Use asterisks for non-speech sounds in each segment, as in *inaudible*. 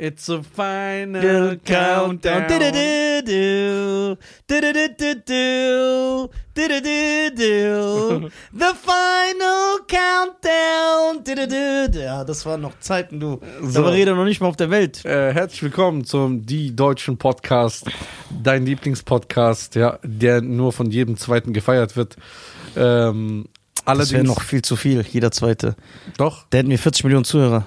It's a final countdown. The final countdown. Ja, das waren noch Zeiten, du. So. Da war Rede noch nicht mal auf der Welt. Äh, herzlich willkommen zum Die Deutschen Podcast, dein Lieblingspodcast, ja, der nur von jedem Zweiten gefeiert wird. Ähm, Das wäre allerdings noch viel zu viel, jeder zweite. doch Da hätten wir 40 Millionen Zuhörer.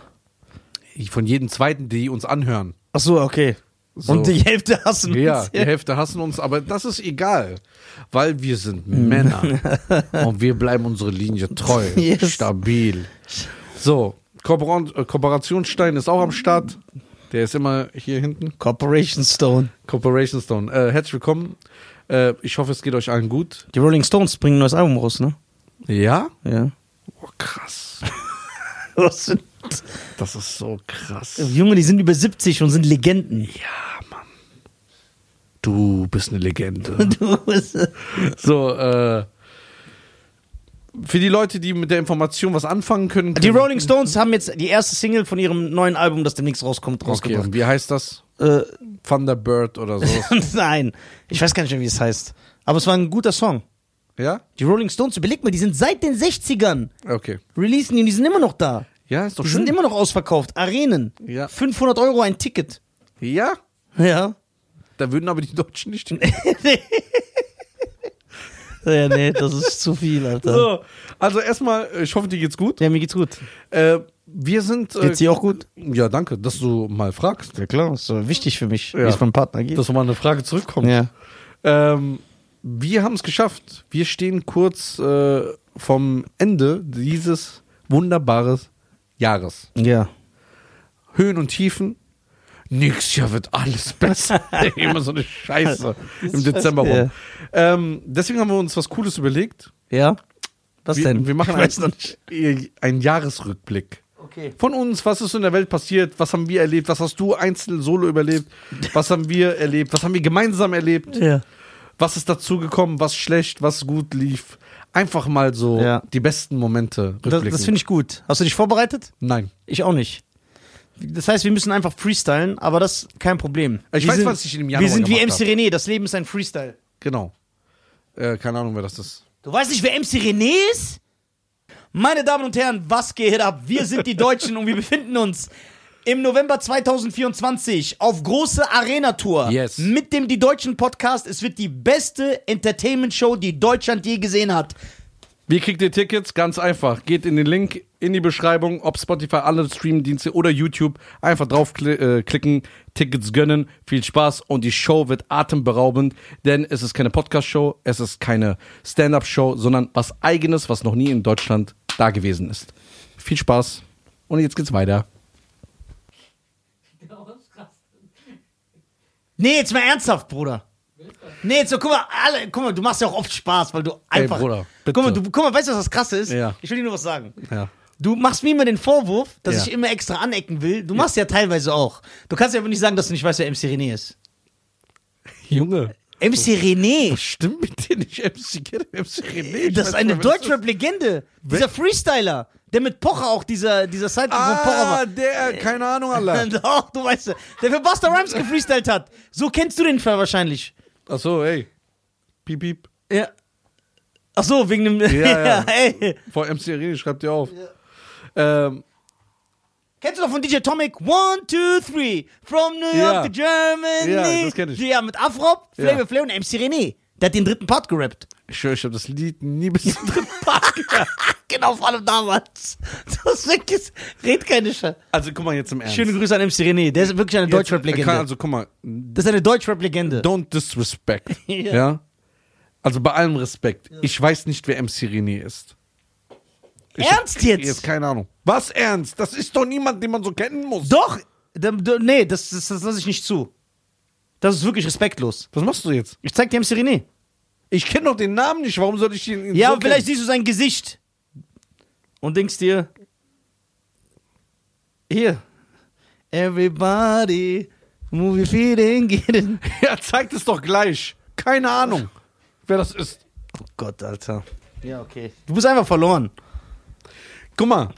Von jedem Zweiten, die uns anhören. Ach so, okay. So. Und die Hälfte hassen Ja, uns. die Hälfte hassen uns, aber das ist egal, weil wir sind Männer *laughs* und wir bleiben unsere Linie treu, *laughs* Yes. stabil. So, Kooperation, Kooperationsstein ist auch am Start. Der ist immer hier hinten. Corporation Stone. Corporation Stone. Äh, herzlich willkommen. Äh, ich hoffe, es geht euch allen gut. Die Rolling Stones bringen ein neues Album raus, ne? Ja? Ja. Oh, krass. *laughs* Was sind Das ist so krass. Junge, die sind über 70 und sind Legenden. Ja, Mann. Du bist eine Legende. *laughs* Du bist, So, äh, für die Leute, die mit der Information was anfangen können. Die können Rolling Stones haben jetzt die erste Single von ihrem neuen Album, das demnächst rauskommt, Okay, rausgebracht. und wie heißt das? Äh, Thunderbird oder so. *laughs* nein, ich weiß gar nicht mehr, wie es heißt. Aber es war ein guter Song. ja? Die Rolling Stones, überleg mal, die sind seit den 60ern. Okay. Releasen die, und die sind immer noch da. Ja, ist doch Die schön. sind immer noch ausverkauft. Arenen. Ja. 500 Euro ein Ticket. ja? Ja. Da würden aber die Deutschen nicht. *laughs* Ja, nee, das ist zu viel, Alter. so, also erstmal, ich hoffe, dir geht's gut. Ja, mir geht's gut. Äh, wir sind. Äh, Geht's dir auch gut? Ja, danke, dass du mal fragst. Ja, klar. Ist so wichtig für mich, wie es meinem Partner geht. Dass mal eine Frage zurückkommt. ja. Ähm, wir haben es geschafft. Wir stehen kurz äh, vom Ende dieses wunderbaren Jahres. Ja. Höhen und Tiefen. Nächstes Jahr wird alles besser. *laughs* *laughs* Immer so eine Scheiße im Dezember rum. Ähm, deswegen haben wir uns was Cooles überlegt. Ja? Was wir, denn? Wir machen einen, einen Jahresrückblick. Okay. Von uns, was ist in der Welt passiert? Was haben wir erlebt? Was hast du einzeln solo überlebt? Was haben wir erlebt? Was haben wir gemeinsam erlebt? Ja. Was ist dazu gekommen? Was schlecht? Was gut lief? Einfach mal so Ja. die besten Momente Das, rückblicken. das finde ich gut. Hast du dich vorbereitet? Nein. Ich auch nicht. Das heißt, wir müssen einfach freestylen, aber das ist kein Problem. Ich wir weiß, sind, was ich im Januar Wir sind wie MC René, das Leben ist ein Freestyle. Genau. Äh, keine Ahnung, wer das ist. Du weißt nicht, wer MC René ist? Meine Damen und Herren, was geht ab? Wir sind die Deutschen und wir befinden uns im November 2024 auf große Arena-Tour Yes. mit dem Die Deutschen Podcast. Es wird die beste Entertainment-Show, die Deutschland je gesehen hat. Wie kriegt ihr Tickets? Ganz einfach. Geht in den Link in die Beschreibung, ob Spotify, alle Streamdienste oder YouTube. Einfach draufklicken, Tickets gönnen. Viel Spaß und die Show wird atemberaubend, denn es ist keine Podcast-Show, es ist keine Stand-Up-Show, sondern was Eigenes, was noch nie in Deutschland da gewesen ist. Viel Spaß und jetzt geht's weiter. Nee, jetzt mal ernsthaft, Bruder. Nee, jetzt so, guck mal, alle, guck mal, du machst ja auch oft Spaß, weil du einfach. Bruder, bitte. Guck mal, du, guck mal, weißt du, was das krasse ist? Ja. Ich will dir nur was sagen. Ja. Du machst mir immer den Vorwurf, dass Ja. ich immer extra anecken will. Du machst ja. teilweise auch. Du kannst ja aber nicht sagen, dass du nicht weißt, wer MC René ist. Junge. MC René, Was stimmt mit dir nicht? MC, MC René? Ich das ist eine Deutschrap-Legende. Dieser Freestyler, der mit Pocher auch, dieser, dieser Sidekick von Pocher Ah, war. der, keine Ahnung, Allah. *laughs* Doch, du weißt, der für Busta Rhymes gefreestylt hat. So kennst du den Fall wahrscheinlich. Achso, ey. Piep, piep. Ja. Ach so, wegen dem. Ja, ja. *laughs* ey. Vor MC René, schreibt dir auf. Ähm, Kennst du doch von DJ Tomic? One, two, three. From New York Ja. to Germany. Ja, das kenn ich. Ja, mit Afrop, Flavor Ja. Flav und MC René. Der hat den dritten Part gerappt. ich schwöre, ich habe das Lied nie bis zum dritten *laughs* Part gehört. Genau, vor allem damals. Das ist. Red keine Scheiße. Also, guck mal jetzt im Ernst. Schöne Grüße an MC René. Der ist wirklich eine Deutschrap-Legende. Also, guck mal. Das ist eine Deutschrap-Legende. Don't disrespect. *laughs* Ja. ja. Also, bei allem Respekt. Ich weiß nicht, wer MC René ist. Ich Ernst jetzt? Jetzt keine Ahnung. Was ernst? Das ist doch niemand, den man so kennen muss. Doch! Nee, das, das, das lasse ich nicht zu. Das ist wirklich respektlos. Was machst du jetzt? Ich zeig dir MC René. Ich kenne doch den Namen nicht. Warum soll ich ihn Ja, so aber vielleicht siehst du sein Gesicht. Und denkst dir. Hier. Everybody. Movie feeling. Getting. *laughs* Ja, zeigt es doch gleich. Keine Ahnung, wer das ist. Oh Gott, Alter. Ja, okay. Du bist einfach verloren. Guck mal,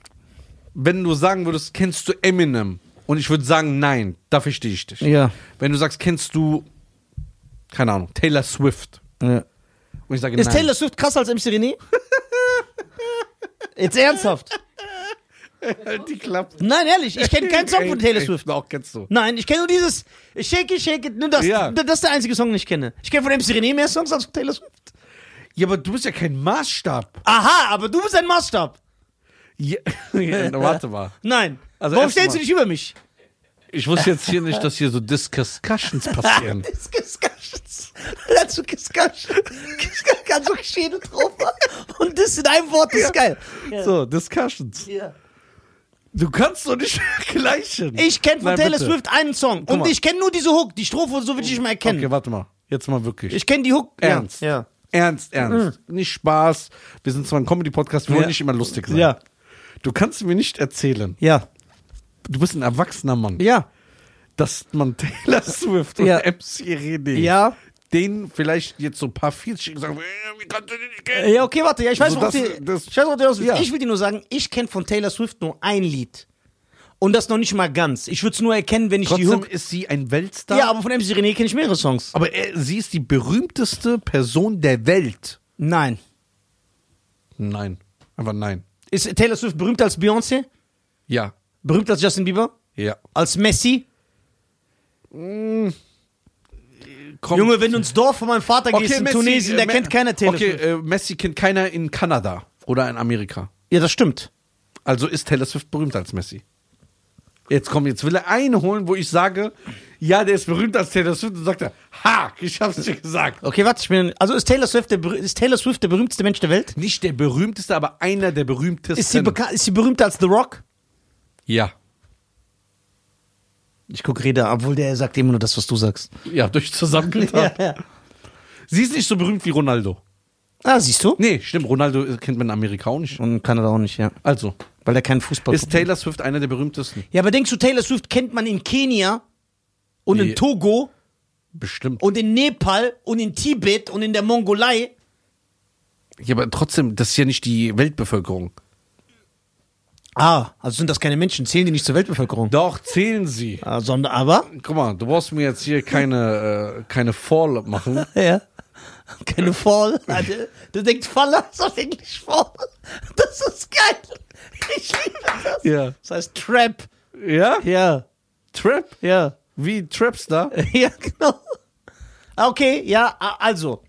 wenn du sagen würdest, kennst du Eminem, Und ich würde sagen, nein, da verstehe ich dich. Ja. Wenn du sagst, kennst du, keine Ahnung, Taylor Swift. ja. Und ich sage, Ist nein. Taylor Swift krasser als MC René? Jetzt ernsthaft? Halt die Klappe. Nein, ehrlich, ich kenne keinen Song von Taylor Swift. Auch kennst du. Nein, ich kenne nur dieses Shake it, shake it, nur das. Ja. Das ist der einzige Song, den ich kenne. Ich kenne von MC René mehr Songs als von Taylor Swift. Ja, aber du bist ja kein Maßstab. Aha, aber du bist ein Maßstab. Ja, *laughs* warte mal. Nein. Also Warum stellst mal- du dich über mich? Ich wusste jetzt hier nicht, dass hier so Discussions passieren. *laughs* Discussions. Dazu Discussion. Ganz so Geschehen drauf. Und das in einem Wort, das ist geil. So, Discussions. Ja. Du kannst doch nicht *laughs* gleichen. Ich kenne von Nein, Taylor bitte. Swift einen Song. Und mal. ich kenne nur diese Hook. Die Strophe, so will ich nicht mehr erkennen. Okay, warte mal. Jetzt mal wirklich. Ich kenne die Hook. Ernst. Ja. Ernst, ernst. Nicht Spaß. Wir sind zwar ein Comedy-Podcast, wir wollen nicht immer lustig sein. Ja. Du kannst mir nicht erzählen, Ja. Du bist ein erwachsener Mann, Ja. dass man Taylor Swift Ja. und MC René Ja. denen vielleicht jetzt so ein paar Features sagen, äh, wie kannst du den nicht kennen? Ja, okay, warte. Ja, ich weiß, So, das- die, das- ich weiß, worauf die. Ja. Ich will dir nur sagen, ich kenne von Taylor Swift nur ein Lied. Und das noch nicht mal ganz. Ich würde es nur erkennen, wenn ich die Trotzdem Hook. ist sie ein Weltstar. Ja, aber von MC René kenne ich mehrere Songs. aber er, sie ist die berühmteste Person der Welt. Nein. Nein. Einfach nein. Ist Taylor Swift berühmter als Beyoncé? Ja. Berühmter als Justin Bieber? Ja. Als Messi? Komm. Junge, wenn du ins Dorf von meinem Vater gehst in Messi, Tunesien, der äh, kennt keiner Taylor Okay, Swift. äh, Messi kennt keiner in Kanada oder in Amerika. Ja, das stimmt. Also ist Taylor Swift berühmter als Messi. Jetzt komm, jetzt will er einen holen, wo ich sage, ja, der ist berühmter als Taylor Swift. Und sagt er, ha, ich hab's dir gesagt. Okay, warte, ich bin. Also ist Taylor Swift der, ist Taylor Swift der berühmteste Mensch der Welt? Nicht der berühmteste, aber einer der berühmtesten. Ist sie, ist sie berühmter als The Rock? Ja. Ich guck Reda, obwohl der sagt immer nur das, was du sagst. Ja, durch zusammengetan. *laughs* ja. Sie ist nicht so berühmt wie Ronaldo. Ah, siehst du? Nee, stimmt, Ronaldo kennt man in Amerika auch nicht. Und Kanada auch nicht, ja. Also, Weil er keinen Fußball ist Taylor Swift einer der berühmtesten? Ja, aber denkst du, Taylor Swift kennt man in Kenia und Nee. in Togo Bestimmt. und in Nepal und in Tibet und in der Mongolei? Ja, aber trotzdem, das ist ja nicht die Weltbevölkerung. Ah, also sind das keine Menschen, zählen die nicht zur Weltbevölkerung? Doch, zählen sie. Ah, sondern aber? Guck mal, du brauchst mir jetzt hier keine, äh, keine Fall machen. *laughs* Ja. Keine Fall. Also, du denkst Faller ist auf Englisch Fall. Das ist geil. Ich liebe das. Ja. Das heißt Trap. Ja? Ja. Trap? Ja. Wie Trapstar? *laughs* Ja, genau. Ah, Okay, ja, also.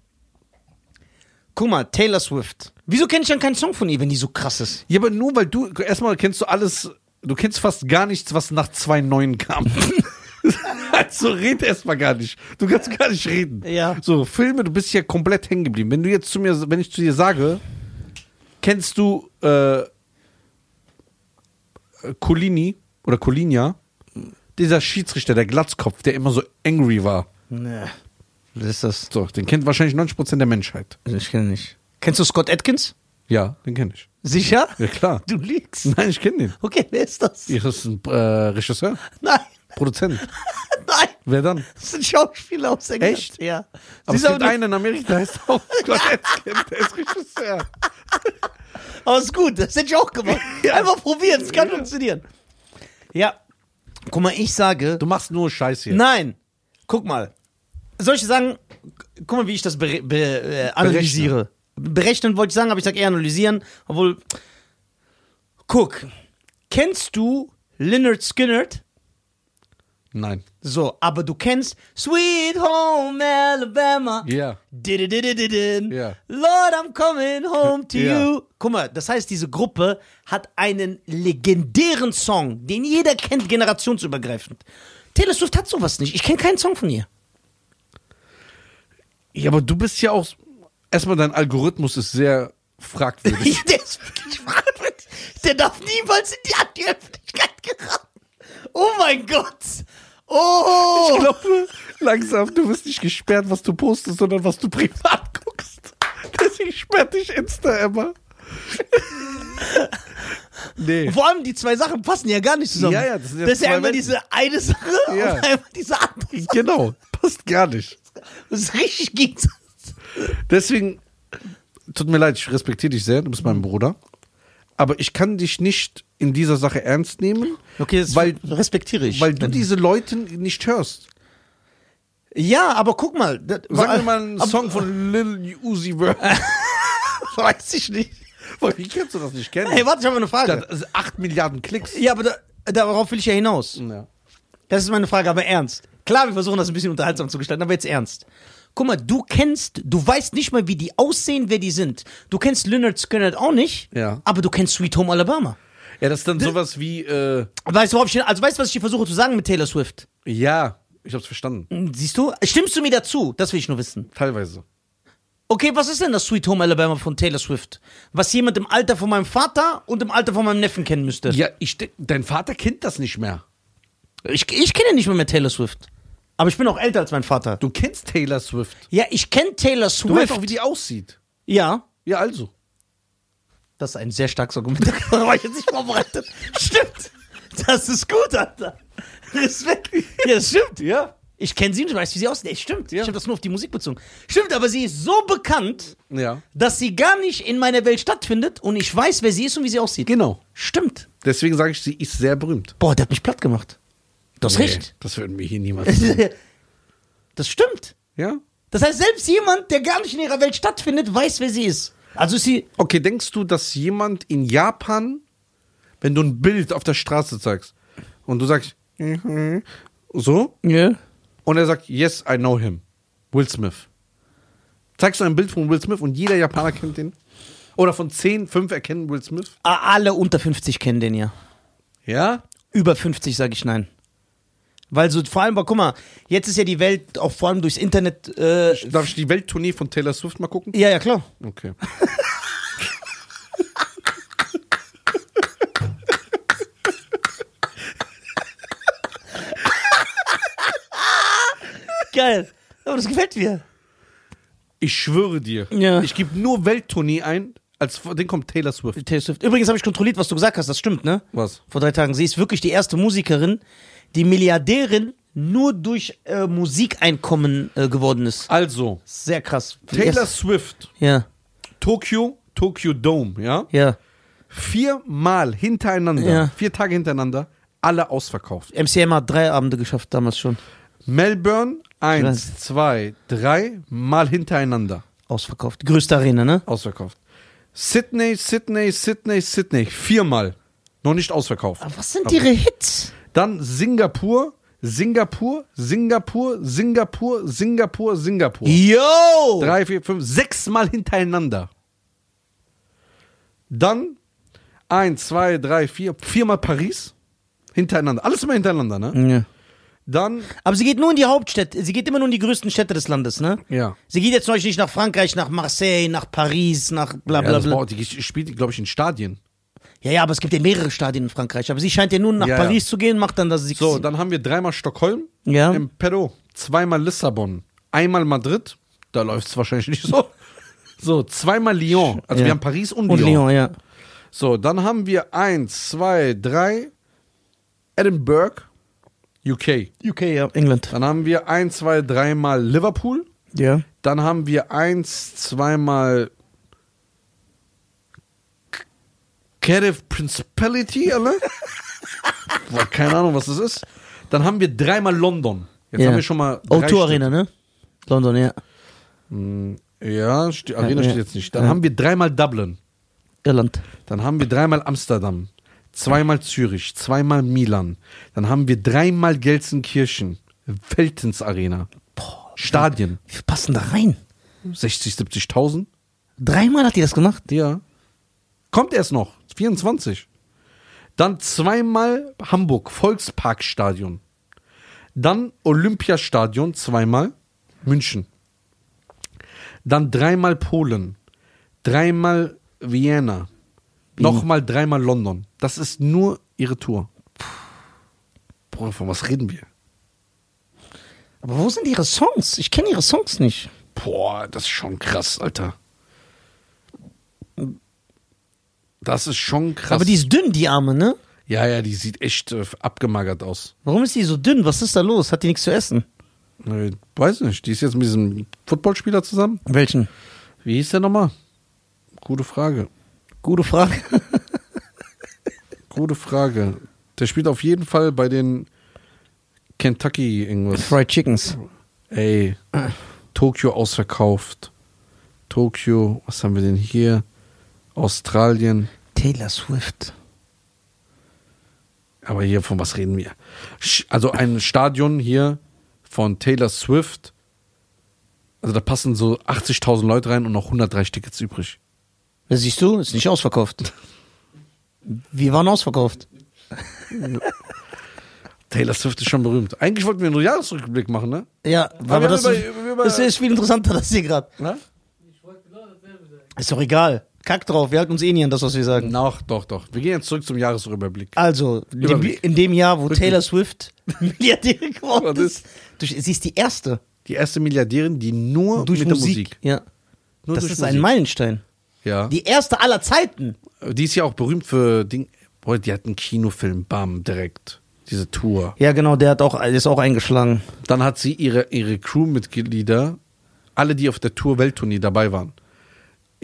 Guck mal, Taylor Swift. Wieso kenne ich dann keinen Song von ihr, wenn die so krass ist? Ja, aber nur weil du, erstmal kennst du alles, du kennst fast gar nichts, was nach 2.9 kam. *laughs* also red erstmal gar nicht. Du kannst gar nicht reden. Ja. So, Filme, du bist hier komplett hängen geblieben. Wenn du jetzt zu mir, wenn ich zu dir sage, kennst du äh, Colini oder Colinia? Dieser Schiedsrichter, der Glatzkopf, der immer so angry war. Ne. Was ist das? So, den kennt wahrscheinlich 90% der Menschheit. Ich kenne nicht. Kennst du Scott Atkins? Ja, den kenne ich. Sicher? Ja, klar. Du liegst. Nein, ich kenne den. Okay, wer ist das? Ist ein äh, Regisseur, Nein, Produzent. *laughs* nein. Wer dann? Das ist ein Schauspieler aus England. Echt? Ja. Aber es Siehst du, gibt einen in Amerika, der heißt auch *laughs* Scott Atkins, der ist Regisseur. *laughs* aber ist gut, das hätte ich auch gemacht. Ja. Einfach probieren, es kann funktionieren. Ja. Guck mal, ich sage. Du machst nur Scheiß hier. Nein. Guck mal. Soll ich sagen, guck mal, wie ich das bere be äh, analysiere. Berechnen wollte ich sagen, aber ich sag eher analysieren. Obwohl. Guck. Kennst du Leonard Skinnert? Nein. So, aber du kennst Sweet Home Alabama. Ja. Ja. Lord, I'm coming home to *laughs* Ja. you. Guck mal, das heißt, diese Gruppe hat einen legendären Song, den jeder kennt, generationsübergreifend. Taylor Swift hat sowas nicht. Ich kenne keinen Song von ihr. Ja, aber du bist ja auch. Erstmal, dein Algorithmus ist sehr fragwürdig. *laughs* Der ist wirklich fragwürdig. Der darf niemals in die, an die Öffentlichkeit geraten. Oh mein Gott. Oh. Ich glaube, langsam, du wirst nicht gesperrt, was du postest, sondern was du privat guckst. Deswegen sperrt dich Insta immer. nee. Vor allem die zwei Sachen passen ja gar nicht zusammen. Ja, ja, das sind ja das ist ja einmal Welten. diese eine Sache Ja. und einmal diese andere Sache. Genau, passt gar nicht. Das ist richtig Gegensatz. Deswegen, tut mir leid, ich respektiere dich sehr, du bist mein Bruder. aber ich kann dich nicht in dieser Sache ernst nehmen, Okay, das Weil- respektiere ich. weil du diese Leute nicht hörst. ja, aber guck mal. Sag mir mal einen aber- Song von Lil Uzi Vert. *laughs* Weiß ich nicht. Wie kannst du das nicht kennen? Hey, warte, ich habe eine Frage. Das ist 8 Milliarden Klicks. Ja, aber da, darauf will ich ja hinaus. Ja. Das ist meine Frage, aber ernst. Klar, wir versuchen das ein bisschen unterhaltsam zu gestalten, aber jetzt ernst. Guck mal, du kennst, du weißt nicht mal, wie die aussehen, wer die sind. Du kennst Leonard Skinner auch nicht, Ja. aber du kennst Sweet Home Alabama. Ja, das ist dann sowas wie, äh, Weißt du, worauf ich, also weißt du, was ich dir versuche zu sagen mit Taylor Swift? ja, ich hab's verstanden. Siehst du? Stimmst du mir dazu? Das will ich nur wissen. Teilweise. Okay, was ist denn das Sweet Home Alabama von Taylor Swift? Was jemand im Alter von meinem Vater und im Alter von meinem Neffen kennen müsste. Ja, ich, denk- dein Vater kennt das nicht mehr. Ich, ich kenne nicht mehr, mehr Taylor Swift. Aber ich bin auch älter als mein Vater. Du kennst Taylor Swift. Ja, ich kenne Taylor Du weißt Swift. auch, wie die aussieht. ja. Ja, also. Das ist ein sehr starkes Argument. *laughs* Da war ich jetzt nicht vorbereitet. Stimmt. Das ist gut, Alter. Respekt. Ja, das stimmt. Ja. Ich kenne sie und ich weiß, wie sie aussieht. Ey, stimmt. Ja. Ich habe das nur auf die Musik bezogen. Stimmt, aber sie ist so bekannt, Ja. dass sie gar nicht in meiner Welt stattfindet und ich weiß, wer sie ist und wie sie aussieht. Genau. Stimmt. Deswegen sage ich, sie ist sehr berühmt. Boah, der hat mich platt gemacht. Du hast recht. Das würden wir hier niemals *laughs* tun. Das stimmt. Ja? Das heißt, selbst jemand, der gar nicht in ihrer Welt stattfindet, weiß, wer sie ist. Also sie. Okay, denkst du, dass jemand in Japan, wenn du ein Bild auf der Straße zeigst und du sagst, mhm, so, Ja. und er sagt, yes, I know him, Will Smith. Zeigst du ein Bild von Will Smith und jeder Japaner kennt den? Oder von 10, 5 erkennen Will Smith? Alle unter 50 kennen den ja. Ja? Über 50 sage ich nein. Weil so, vor allem, aber guck mal, jetzt ist ja die Welt auch vor allem durchs Internet. Äh, Darf ich die Welttournee von Taylor Swift mal gucken? ja, ja, klar. Okay. Geil. Aber das gefällt mir. Ich schwöre dir, Ja. ich gebe nur Welttournee ein, als vor den kommt Taylor Swift. Taylor Swift. Übrigens habe ich kontrolliert, was du gesagt hast. Das stimmt, ne? Was? Vor drei Tagen. Sie ist wirklich die erste Musikerin, die Milliardärin nur durch äh, Musikeinkommen äh, geworden ist. Also, Sehr krass. Taylor erste- Swift, Ja, Tokio, Tokyo Dome, ja? ja. Viermal hintereinander, Ja. vier Tage hintereinander, alle ausverkauft. MCM hat drei Abende geschafft damals schon. Melbourne, eins, zwei, drei Mal hintereinander Ausverkauft. Größte Arena, ne? ausverkauft. Sydney, Sydney, Sydney, Sydney, viermal. Noch nicht ausverkauft. Aber was sind ihre Hits? Dann Singapur, Singapur, Singapur, Singapur, Singapur, Singapur. Yo! Drei, vier, fünf, sechs Mal hintereinander. Dann eins, zwei, drei, vier, viermal Paris. Hintereinander. Alles immer hintereinander, ne? Ja. Dann, Aber sie geht nur in die Hauptstädte. Sie geht immer nur in die größten Städte des Landes, ne? ja. Sie geht jetzt Beispiel nicht nach Frankreich, nach Marseille, nach Paris, nach bla ja bla das bla. braucht, die spielt, glaube ich, in Stadien. Ja, ja, aber es gibt ja mehrere Stadien in Frankreich. Aber sie scheint ja nur nach Ja, Paris zu gehen, macht dann das. Sie So, dann haben wir dreimal Stockholm Ja. im Peru, zweimal Lissabon, einmal Madrid, da läuft es wahrscheinlich nicht so. *laughs* So, zweimal Lyon. Also Ja. wir haben Paris und, und Lyon. Lyon, ja. So, dann haben wir eins, zwei, drei, Edinburgh, UK. UK, ja, England. Dann haben wir eins, zwei, dreimal Liverpool. Ja. Dann haben wir eins, zweimal Cardiff Principality, alle. Boah, keine Ahnung, was das ist. Dann haben wir dreimal London. Jetzt ja. haben wir schon mal. drei O2 Arena, ne? London, ja. Stück. Ja, die Arena Ja, steht jetzt nicht. Dann Ja. haben wir dreimal Dublin. Irland. Dann haben wir dreimal Amsterdam. Zweimal Zürich. Zweimal Milan. Dann haben wir dreimal Gelsenkirchen. Veltens Arena. Stadien. Wie viel passen da rein? 60, 70.000. Dreimal hat die das gemacht? Ja. Kommt erst noch. 24. Dann zweimal Hamburg, Volksparkstadion. Dann Olympiastadion, zweimal München. Dann dreimal Polen. Dreimal Vienna. Nochmal dreimal London. Das ist nur ihre Tour. Bruder, von was reden wir? Aber wo sind ihre Songs? Ich kenne ihre Songs nicht. Boah, das ist schon krass, Alter. Das ist schon krass. Aber die ist dünn, die Arme, ne? Ja, ja, die sieht echt äh, abgemagert aus. Warum ist die so dünn? Was ist da los? Hat die nichts zu essen? Äh, weiß nicht, die ist jetzt mit diesem Footballspieler zusammen. Welchen? Wie hieß der nochmal? Gute Frage. Gute Frage. *laughs* Gute Frage. Der spielt auf jeden Fall bei den Kentucky irgendwas. Fried Chickens. Ey, Tokio ausverkauft. Tokio, was haben wir denn hier? Australien. Taylor Swift. Aber hier, von was reden wir? Also ein Stadion hier von Taylor Swift. Also da passen so 80.000 Leute rein und noch 130 Tickets übrig. Ja, siehst du, ist nicht ausverkauft. Wir waren ausverkauft. *laughs* Taylor Swift ist schon berühmt. Eigentlich wollten wir einen Jahresrückblick machen, ne? Ja, aber, wir das, über- ist, über- das ist viel interessanter, das hier gerade. Na? Ist doch egal. Kack drauf, wir halten uns eh nie an das, was wir sagen. Doch, doch, doch. Wir gehen jetzt zurück zum Jahresrückblick. Also, in dem, in dem Jahr, wo Taylor Swift *laughs* Milliardärin geworden ist. Durch, sie ist die erste. Die erste Milliardärin, die nur Durch mit Musik. der Musik. Ja. Nur das ist Musik. ein Meilenstein. Ja. Die, Die erste aller Zeiten. ist ja auch berühmt für Ding. Boah, die hat einen Kinofilm, bam, direkt. Diese Tour. Ja, genau, der hat auch, der ist auch eingeschlagen. Dann hat sie ihre, ihre Crewmitglieder, alle, die auf der Tour Welttournee dabei waren.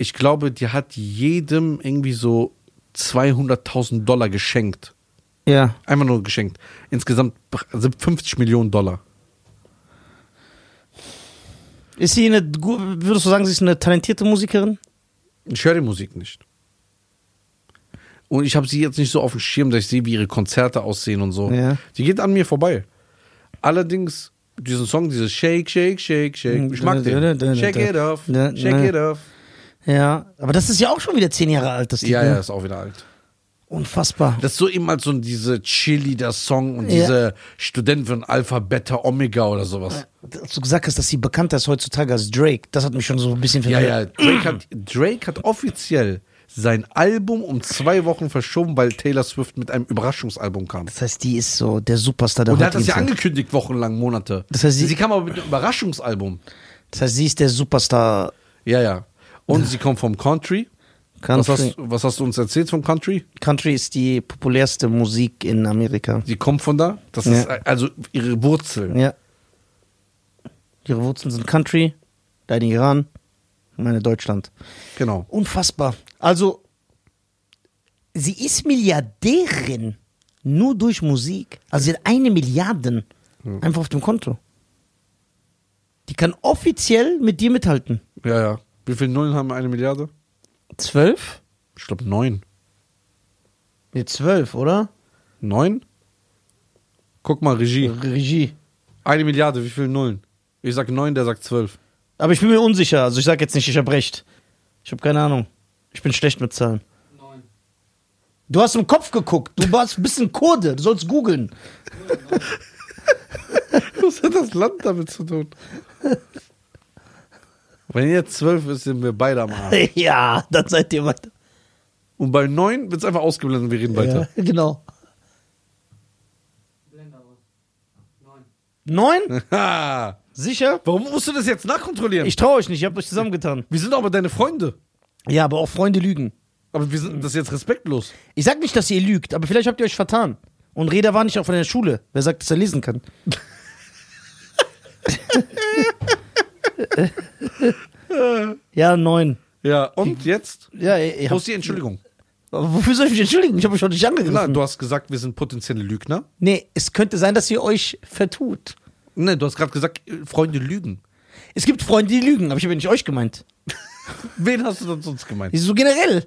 Ich glaube, die hat jedem irgendwie so 200.000 Dollar geschenkt. Ja. Einfach nur geschenkt. Insgesamt sind 50 Millionen Dollar. Ist sie eine, würdest du sagen, sie ist eine talentierte Musikerin? Ich höre die Musik nicht. Und ich habe sie jetzt nicht so auf dem Schirm, dass ich sehe, wie ihre Konzerte aussehen und so. Ja. Die geht an mir vorbei. Allerdings, diesen Song, dieses Shake, Shake, Shake, Shake, ich mag den. *laughs* Shake it off, shake it off. Ja, aber das ist ja auch schon wieder zehn Jahre alt, das Lied. Ja, ne? ja, ist auch wieder alt. Unfassbar. Das ist so immer so diese Chili-der-Song und Ja. diese Student von Alpha, Beta, Omega oder sowas. Als du gesagt hast, dass sie bekannter ist heutzutage als Drake, das hat mich schon so ein bisschen Ja, ja, verwirrt. Drake hat, Drake hat offiziell sein Album um zwei Wochen verschoben, weil Taylor Swift mit einem Überraschungsalbum kam. Das heißt, die ist so der Superstar der Und er hat das ja angekündigt, wochenlang, Monate. Das heißt, sie- sie kam aber mit einem Überraschungsalbum. Das heißt, sie ist der Superstar Ja, ja. Und sie kommt vom Country. Was Country. hast, was hast du uns erzählt vom Country? Country ist die populärste Musik in Amerika. Sie kommt von da. Das Ja. ist also ihre Wurzeln. Ja. Ihre Wurzeln sind Country, dein Iran, meine Deutschland. Genau. Unfassbar. Also, sie ist Milliardärin nur durch Musik. Also, sie hat eine Milliarde einfach auf dem Konto. Die kann offiziell mit dir mithalten. Ja, ja. Wie viele Nullen haben eine Milliarde? Zwölf? Ich glaube neun. Nee, zwölf, oder? Neun? Guck mal, Regie. Regie. Eine Milliarde, wie viele Nullen? Ich sag neun, der sagt zwölf. Aber ich bin mir unsicher. Also, ich sag jetzt nicht, ich habe recht. Ich habe keine Ahnung. Ich bin schlecht mit Zahlen. Neun. Du hast im Kopf geguckt. Du warst ein bisschen Kurde. Du sollst googeln. *laughs* Was hat das Land damit zu tun? Wenn jetzt zwölf ist, sind wir beide am Arsch. *laughs* ja, dann seid ihr weiter. Und bei neun wird es einfach ausgeblendet und wir reden weiter. Ja, genau. Neun. Neun? *laughs* Ha! Sicher? Warum musst du das jetzt nachkontrollieren? Ich traue euch nicht. Ich habe euch zusammengetan. wir sind aber deine Freunde. Ja, aber auch Freunde lügen. Aber wir sind das ist jetzt respektlos. Ich sag nicht, dass ihr lügt, aber vielleicht habt ihr euch vertan. Und Reda war nicht auch von der Schule. Wer sagt, dass er lesen kann? *laughs* *laughs* ja, neun. Ja, und jetzt? Ja, ihr Wo ist die Entschuldigung? wofür soll ich mich entschuldigen? Ich habe euch schon nicht angegriffen. du hast gesagt, wir sind potenzielle Lügner. nee, es könnte sein, dass ihr euch vertut. Ne, du hast gerade gesagt, Freunde lügen. Es gibt Freunde, die lügen, aber ich habe ja nicht euch gemeint. *laughs* Wen hast du denn sonst gemeint? So generell.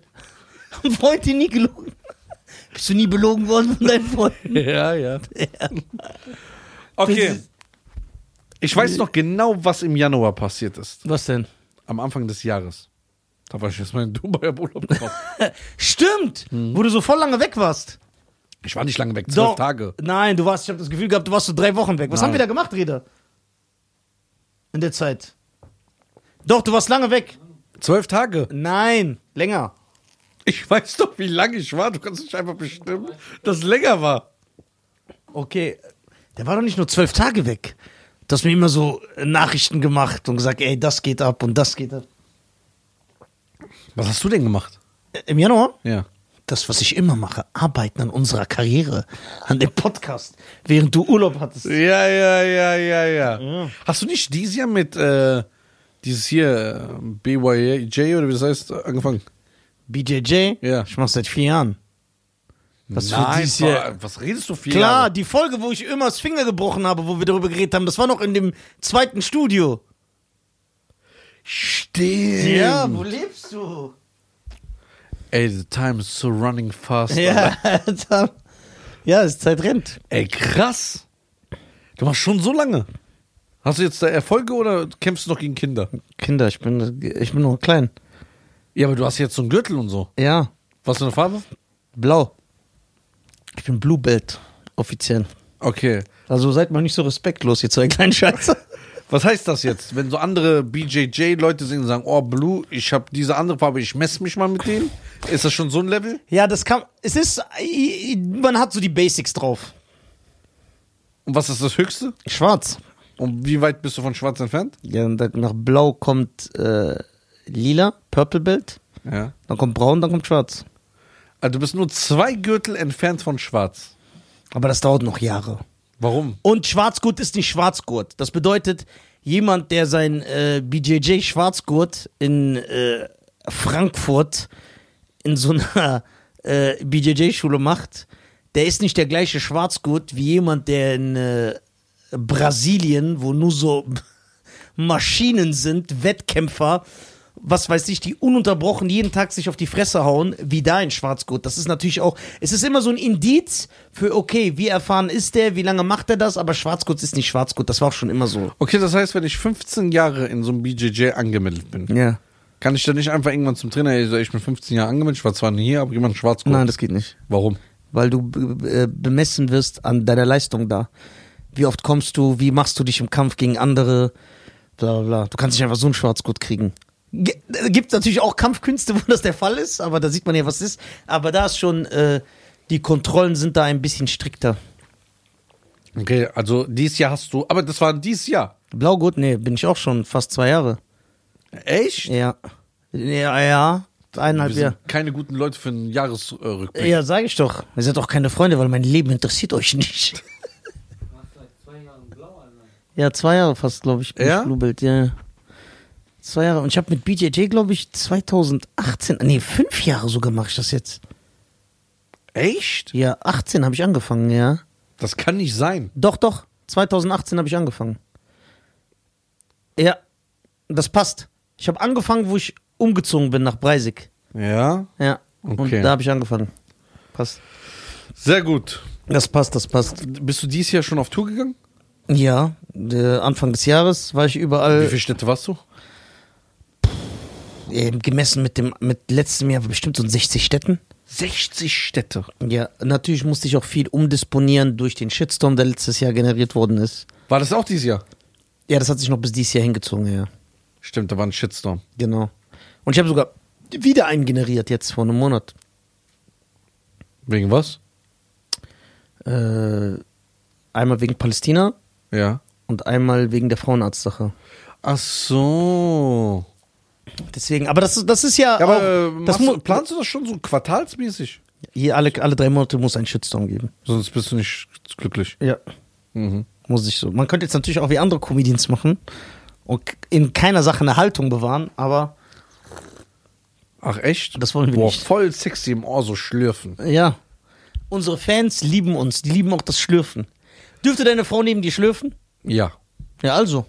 Haben *laughs* Freunde die nie gelogen? Bist du nie belogen worden von deinen Freunden? Ja, ja. Okay. Ich weiß noch genau, was im Januar passiert ist. Was denn? Am Anfang des Jahres. Da war ich jetzt mal in Dubai im Urlaub gekommen. *laughs* Stimmt, wo du so voll lange weg warst. Ich war nicht lange weg, zwölf Doch. Tage. Nein, du warst, ich habe das Gefühl gehabt, du warst so drei Wochen weg. Was Nein. haben wir da gemacht, Reda? In der Zeit. Doch, du warst lange weg. Zwölf Tage. Nein, länger. Ich weiß doch, wie lange ich war. Du kannst nicht einfach bestimmen, dass es länger war. Okay, der war doch nicht nur zwölf Tage weg. Du hast mir immer so Nachrichten gemacht und gesagt, ey, das geht ab und das geht ab. Was hast du denn gemacht? Im Januar? Ja. Das, was ich immer mache, arbeiten an unserer Karriere, an dem Podcast, während du Urlaub hattest. Ja, ja, ja, ja, ja. Hast du nicht dieses Jahr mit äh, dieses hier BYJ oder wie das heißt angefangen? BJJ? Ja. Ich mach's seit vier Jahren. Was für Nein, boah, was redest du viel? Klar, die Folge, wo ich immer das Finger gebrochen habe, wo wir darüber geredet haben, das war noch in dem zweiten Studio. Stimmt. wo lebst du? Ey, the time is so running fast. Ja, da- *laughs* ja, es Zeit rennt. Ey, krass. Du machst schon so lange. Hast du jetzt da Erfolge oder kämpfst du noch gegen Kinder? Kinder, ich bin, ich bin noch klein. Ja, aber du hast jetzt so einen Gürtel und so. Ja, Was für eine Farbe? blau. Ich bin Blue Belt, offiziell. Okay. Also seid mal nicht so respektlos, ihr zwei kleinen Scheiße. Was heißt das jetzt? Wenn so andere BJJ-Leute singen und sagen, oh, Blue, ich habe diese andere Farbe, ich messe mich mal mit denen. Ist das schon so ein Level? Ja, das kann. Es ist. Man hat so die Basics drauf. Und was ist das Höchste? Schwarz. Und wie weit bist du von Schwarz entfernt? Ja, nach Blau kommt äh, Lila, Purple Belt. Ja. Dann kommt Braun, dann kommt Schwarz. Also du bist nur zwei Gürtel entfernt von Schwarz. Aber das dauert noch Jahre. Warum? Und Schwarzgurt ist nicht Schwarzgurt. Das bedeutet, jemand, der sein äh, BJJ Schwarzgurt in äh, Frankfurt in so einer äh, BJJ-Schule macht, der ist nicht der gleiche Schwarzgurt wie jemand, der in äh, Brasilien, wo nur so *laughs* Maschinen sind, Wettkämpfer, was weiß ich, die ununterbrochen jeden Tag sich auf die Fresse hauen, wie da in Schwarzgurt. Das ist natürlich auch, es ist immer so ein Indiz für, okay, wie erfahren ist der, wie lange macht er das, aber Schwarzgurt ist nicht Schwarzgurt, das war auch schon immer so. Okay, das heißt, wenn ich 15 Jahre in so einem BJJ angemeldet bin, Ja. kann ich dann nicht einfach irgendwann zum Trainer, so, ich bin 15 Jahre angemeldet, ich war zwar nie hier, aber jemand schwarz Nein, das geht nicht. Warum? Weil du äh, bemessen wirst an deiner Leistung da. Wie oft kommst du, wie machst du dich im Kampf gegen andere, bla bla bla. Du kannst nicht einfach so einen Schwarzgurt kriegen. Äh, Gibt natürlich auch Kampfkünste, wo das der Fall ist, aber da sieht man ja, was ist. Aber da ist schon, äh, die Kontrollen sind da ein bisschen strikter. Okay, also dieses Jahr hast du, aber das war dieses Jahr. Blaugurt, nee, bin ich auch schon fast zwei Jahre. Echt? Ja. Ja, ja. Eineinhalb Jahre. sind keine guten Leute für einen Jahresrückblick. Ja, sag ich doch. Ihr seid doch keine Freunde, weil mein Leben interessiert euch nicht. Du warst seit zwei Jahren blau. Ja, zwei Jahre fast, glaube ich. bin Ja? ich Bluebild, ja. Zwei Jahre. Und ich habe mit BJJ, glaube ich, 2018, nee, fünf Jahre sogar mache ich das jetzt. Echt? Ja, 18 habe ich angefangen, ja. Das kann nicht sein. Doch, doch. 2018 habe ich angefangen. Ja, das passt. Ich habe angefangen, wo ich umgezogen bin nach Breisig. Ja? Ja. Und Okay. da habe ich angefangen. Passt. Sehr gut. Das passt, das passt. Bist du dieses Jahr schon auf Tour gegangen? Ja, Anfang des Jahres war ich Wie überall viele Städte warst du? Äh, gemessen mit dem mit letztem Jahr bestimmt so in 60 Städten. 60 Städte. Ja, natürlich musste ich auch viel umdisponieren durch den Shitstorm, der letztes Jahr generiert worden ist. War das auch dieses Jahr? Ja, das hat sich noch bis dieses Jahr hingezogen, ja. Stimmt, da war ein Shitstorm. Genau. Und ich habe sogar wieder einen generiert jetzt vor einem Monat. Wegen was? Äh, einmal wegen Palästina Ja. und einmal wegen der Frauenarztsache. Ach so. Deswegen, aber das, ist- das ist ja, Ja, aber auch, äh, das du, planst du das schon so quartalsmäßig? hier alle, alle drei Monate muss ein Shitstorm geben. Sonst bist du nicht glücklich. Ja. Mhm. Muss ich so. Man könnte jetzt natürlich auch wie andere Comedians machen und in keiner Sache eine Haltung bewahren, aber Ach echt? Das wollen wir Boah, nicht. voll sexy im Ohr so schlürfen. ja. Unsere Fans lieben uns, die lieben auch das Schlürfen. Dürfte deine Frau neben dir schlürfen? Ja. Ja, also.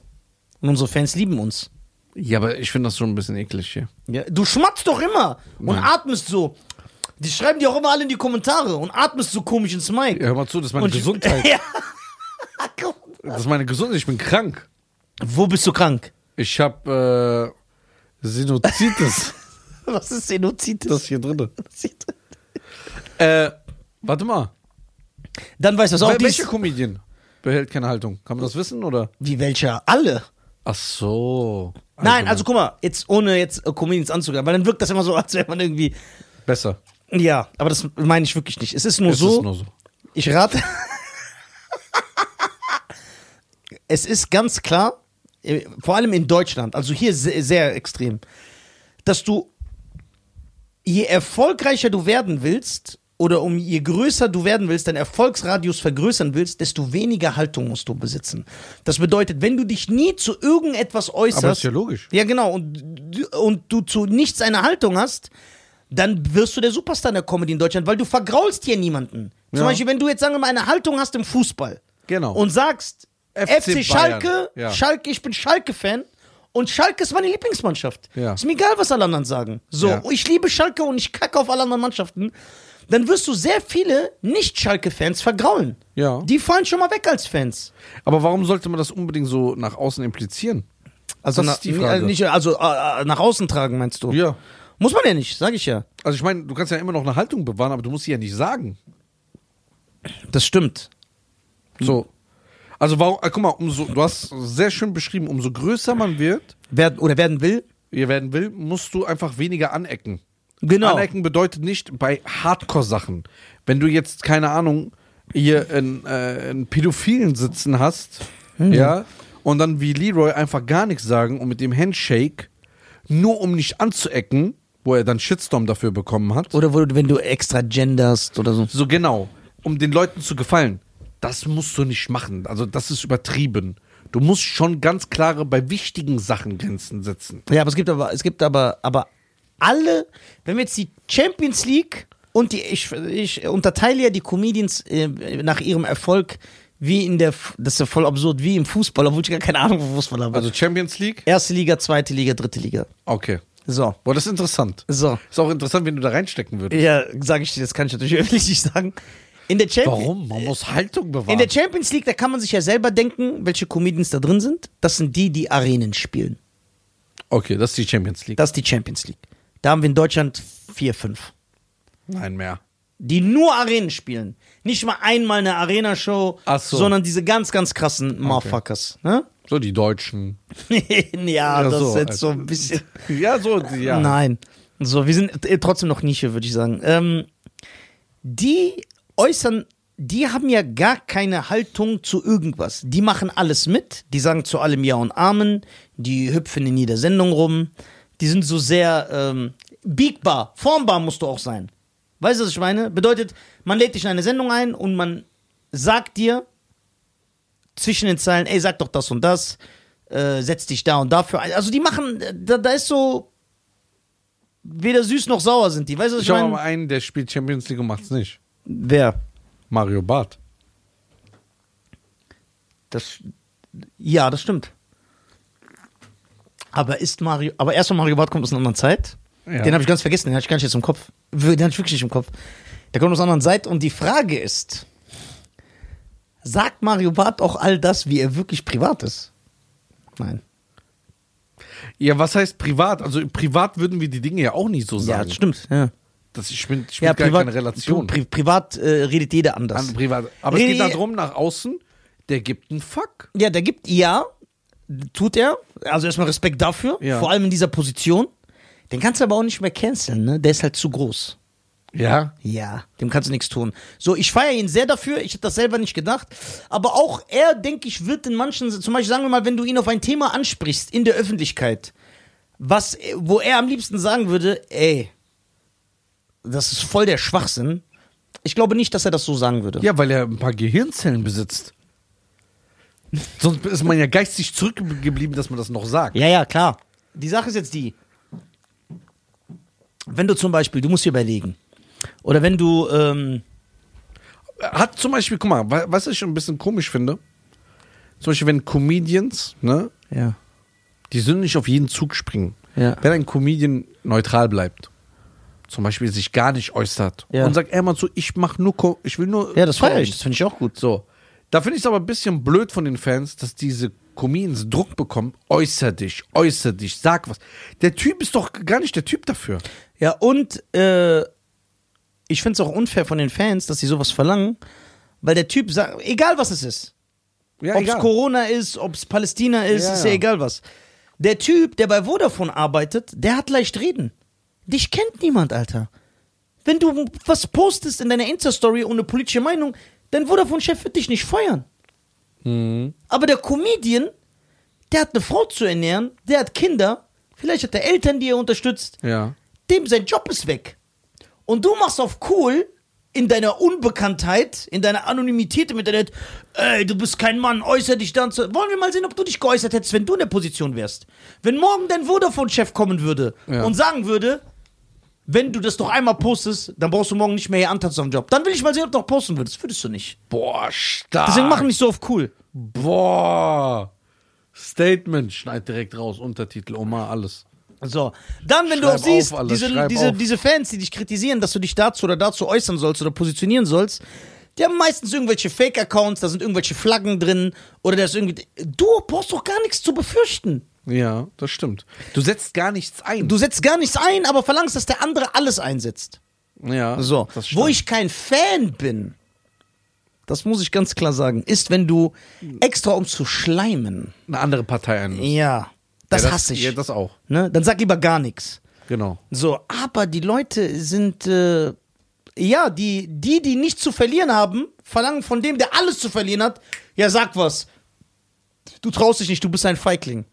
Und unsere Fans lieben uns. Ja, aber ich finde das schon ein bisschen eklig hier. Ja, du schmatzt doch immer und Nein. atmest so. Die schreiben dir auch immer alle in die Kommentare und atmest so komisch ins Mic. Ja, hör mal zu, das ist meine und Gesundheit. *laughs* ja. Guck. Das ist meine Gesundheit, ich bin krank. Wo bist du krank? Ich habe äh, Sinusitis. *laughs* Was ist Senozitis? das hier drin. *laughs* Äh, warte mal. Dann weißt du was auch Wel dies, welcher Comedian behält keine Haltung? Kann man das wissen oder? Wie welcher? Alle. Ach so. Nein, also guck mal, jetzt ohne jetzt äh, Comedians anzugreifen, weil dann wirkt das immer so, *laughs* als wäre man irgendwie. besser. Ja, aber das meine ich wirklich nicht. Es ist nur Es so. ist nur so. Ich rate. *laughs* es ist ganz klar, äh, vor allem in Deutschland, also hier sehr, sehr extrem, dass du, je erfolgreicher du werden willst, oder um je größer du werden willst, deinen Erfolgsradius vergrößern willst, desto weniger Haltung musst du besitzen. Das bedeutet, wenn du dich nie zu irgendetwas äußerst, Aber ist ja logisch. ja, genau. Und, und du zu nichts eine Haltung hast, dann wirst du der Superstar in der Comedy in Deutschland, weil du vergraulst hier niemanden. Zum Ja. Beispiel, wenn du jetzt, sagen wir mal, eine Haltung hast im Fußball Genau. und sagst, FC FC, Schalke, ja. Schalke, ich bin Schalke-Fan und Schalke ist meine Lieblingsmannschaft. Ja. Ist mir egal, was alle anderen sagen. So, ich liebe Schalke und ich kacke auf alle anderen Mannschaften. Dann wirst du sehr viele Nicht-Schalke-Fans vergraulen. Ja. Die fallen schon mal weg als Fans. Aber warum sollte man das unbedingt so nach außen implizieren? Also, Das na- ist die Frage. äh, Nicht, also äh, äh, nach außen tragen, meinst du? Ja. Muss man ja nicht, sag ich ja. Also ich meine, du kannst ja immer noch eine Haltung bewahren, aber du musst sie ja nicht sagen. Das stimmt. So. Also warum, äh, guck mal, umso, du hast sehr schön beschrieben, umso größer man wird, Werden, oder werden will. ihr werden will, musst du einfach weniger anecken. Genau. Anecken bedeutet nicht bei Hardcore-Sachen. Wenn du jetzt, keine Ahnung, hier einen, äh, einen Pädophilen sitzen hast, Mhm. ja, und dann wie Leroy einfach gar nichts sagen und mit dem Handshake, nur um nicht anzuecken, wo er dann Shitstorm dafür bekommen hat. Oder wo, wenn du extra genderst oder so. So genau, um den Leuten zu gefallen. Das musst du nicht machen. Also das ist übertrieben. Du musst schon ganz klare bei wichtigen Sachen Grenzen setzen. Ja, aber es gibt aber, es gibt aber, aber alle, wenn wir jetzt die Champions League und die, ich, ich unterteile ja die Comedians äh, nach ihrem Erfolg wie in der, das ist ja voll absurd, wie im Fußball, obwohl ich gar keine Ahnung von Fußball habe. Also Champions League? Erste Liga, zweite Liga, dritte Liga. Okay. So. Boah, das ist interessant. So. Ist auch interessant, wenn du da reinstecken würdest. Ja, sage ich dir, das kann ich natürlich *laughs* öffentlich nicht sagen. In der, Champions, Warum? Man muss Haltung bewahren. in der Champions League, da kann man sich ja selber denken, welche Comedians da drin sind. Das sind die, die Arenen spielen. okay, das ist die Champions League. Das ist die Champions League. Da haben wir in Deutschland vier, fünf. Nein, mehr. die nur Arenen spielen. Nicht mal einmal eine Arena-Show, so. sondern diese ganz, ganz krassen Motherfuckers. Ne? So die Deutschen. *laughs* ja, das so, ist jetzt also. so ein bisschen. *laughs* Ja, so, ja. Nein. So, wir sind äh, trotzdem noch Nische, würde ich sagen. Ähm, die äußern, die haben ja gar keine Haltung zu irgendwas. Die machen alles mit, die sagen zu allem Ja und Amen, die hüpfen in jeder Sendung rum, die sind so sehr ähm, biegbar, formbar musst du auch sein. Weißt du, was ich meine? Bedeutet, man lädt dich in eine Sendung ein und man sagt dir zwischen den Zeilen, ey, sag doch das und das, äh, setz dich da und dafür ein. Also die machen, da, da ist so, weder süß noch sauer sind die. Weißt du, was ich, Ich habe meine? mal einen, der spielt Champions League und macht's nicht. Wer? Mario Barth. Das, ja, das stimmt. Aber ist Mario, aber erstmal Mario Barth kommt aus einer anderen Zeit. Ja. Den habe ich ganz vergessen, den hatte ich gar nicht jetzt im Kopf. Den hatte ich wirklich nicht im Kopf. Der kommt aus einer anderen Seite und die Frage ist, sagt Mario Barth auch all das, wie er wirklich privat ist? Nein. Ja, was heißt privat? Also privat würden wir die Dinge ja auch nicht so Ja, sagen. das stimmt. Ja, Das ich bin, ich ja gar keine Relation. Pri privat äh, redet jeder anders. An privat. Aber es Rede- geht darum, nach außen, der gibt einen Fuck. Ja, der gibt, ja, tut er. Also erstmal Respekt dafür, Ja. vor allem in dieser Position. Den kannst du aber auch nicht mehr canceln, ne? Der ist halt zu groß. Ja. Ja, dem kannst du nichts tun. So, ich feiere ihn sehr dafür. Ich hätte das selber nicht gedacht. Aber auch er, denke ich, wird in manchen, zum Beispiel sagen wir mal, wenn du ihn auf ein Thema ansprichst in der Öffentlichkeit, was, wo er am liebsten sagen würde, ey, das ist voll der Schwachsinn. Ich glaube nicht, dass er das so sagen würde. Ja, weil er ein paar Gehirnzellen besitzt. Sonst ist man ja geistig zurückgeblieben, dass man das noch sagt. Ja, ja, klar. Die Sache ist jetzt die. Wenn du zum Beispiel, du musst dir überlegen, oder wenn du, ähm, Hat zum Beispiel, guck mal, wa- was ich schon ein bisschen komisch finde, zum Beispiel, wenn Comedians, ne, ja, die sind nicht auf jeden Zug springen. Ja. Wenn ein Comedian neutral bleibt, zum Beispiel sich gar nicht äußert Ja. und sagt er mal so, ich mach nur, ich will nur. ja, das feiere ich, das finde ich auch gut. So. Da finde ich es aber ein bisschen blöd von den Fans, dass diese Comedians Druck bekommen. Äußer dich, äußer dich, sag was. Der Typ ist doch gar nicht der Typ dafür. Ja, und äh, ich finde es auch unfair von den Fans, dass sie sowas verlangen, weil der Typ sagt, egal was es ist, Ja, ob es Corona ist, ob es Palästina ist, Ja, ist ja ja. egal was. Der Typ, der bei Vodafone arbeitet, der hat leicht reden. Dich kennt niemand, Alter. Wenn du was postest in deiner Insta-Story ohne politische Meinung, dein Vodafone-Chef wird dich nicht feuern. Mhm. Aber der Comedian, der hat eine Frau zu ernähren, der hat Kinder, vielleicht hat er Eltern, die er unterstützt Ja. dem sein Job ist weg. Und du machst auf cool in deiner Unbekanntheit, in deiner Anonymität im Internet, ey, du bist kein Mann, äußer dich dann zu. Wollen wir mal sehen, ob du dich geäußert hättest, wenn du in der Position wärst. Wenn morgen dein Vodafone-Chef kommen würde Ja. und sagen würde, Wenn du das doch einmal postest, dann brauchst du morgen nicht mehr hier antanzen auf dem Job. Dann will ich mal sehen, ob du noch posten würdest. Würdest du nicht. Boah, stark. Deswegen mach nicht so auf cool. Boah. Statement, schneid direkt raus, Untertitel, Oma, alles. So. Dann, wenn du Schreib auch siehst, auf diese, diese, diese Fans, die dich kritisieren, dass du dich dazu oder dazu äußern sollst oder positionieren sollst, die haben meistens irgendwelche Fake-Accounts, da sind irgendwelche Flaggen drin oder da ist irgendwie. Du brauchst doch gar nichts zu befürchten. Ja, das stimmt. Du setzt gar nichts ein. Du setzt gar nichts ein, aber verlangst, dass der andere alles einsetzt. ja, So. das. Wo ich kein Fan bin, das muss ich ganz klar sagen, ist, wenn du extra um zu schleimen. eine andere Partei ein. Ja. Das, ja, hasse ich. Ja, das auch. ne? Dann sag lieber gar nichts. Genau. So, aber die Leute sind, äh, ja, die, die, die nichts zu verlieren haben, verlangen von dem, der alles zu verlieren hat, ja, sag was. Du traust dich nicht, du bist ein Feigling.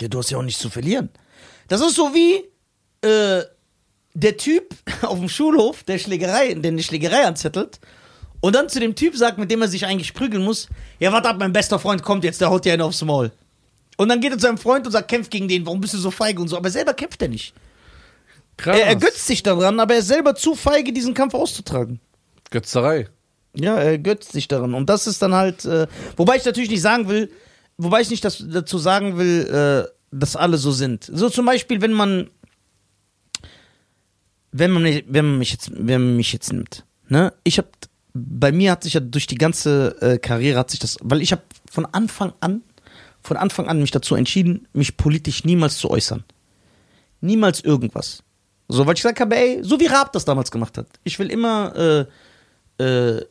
Ja, du hast ja auch nichts zu verlieren. Das ist so wie äh, der Typ *laughs* auf dem Schulhof, der Schlägerei, der eine Schlägerei anzettelt und dann zu dem Typ sagt, mit dem er sich eigentlich prügeln muss, ja, warte ab, mein bester Freund kommt jetzt, der haut dir einen aufs Maul. Und dann geht er zu seinem Freund und sagt, kämpf gegen den, warum bist du so feige und so, aber selber kämpft er nicht. Krass. Er ergötzt sich daran, aber er ist selber zu feige, diesen Kampf auszutragen. Götzerei. Ja, er ergötzt sich daran. Und das ist dann halt, äh, wobei ich natürlich nicht sagen will, wobei ich nicht das, dazu sagen will, äh, dass alle so sind. So zum Beispiel, wenn man, wenn man, wenn man mich jetzt, wenn man mich jetzt nimmt, ne? Ich habe, bei mir hat sich ja durch die ganze äh, Karriere hat sich das, weil ich habe von Anfang an, von Anfang an mich dazu entschieden, mich politisch niemals zu äußern. Niemals irgendwas. So, weil ich gesagt habe, ey, so wie Raab das damals gemacht hat. Ich will immer, äh, äh,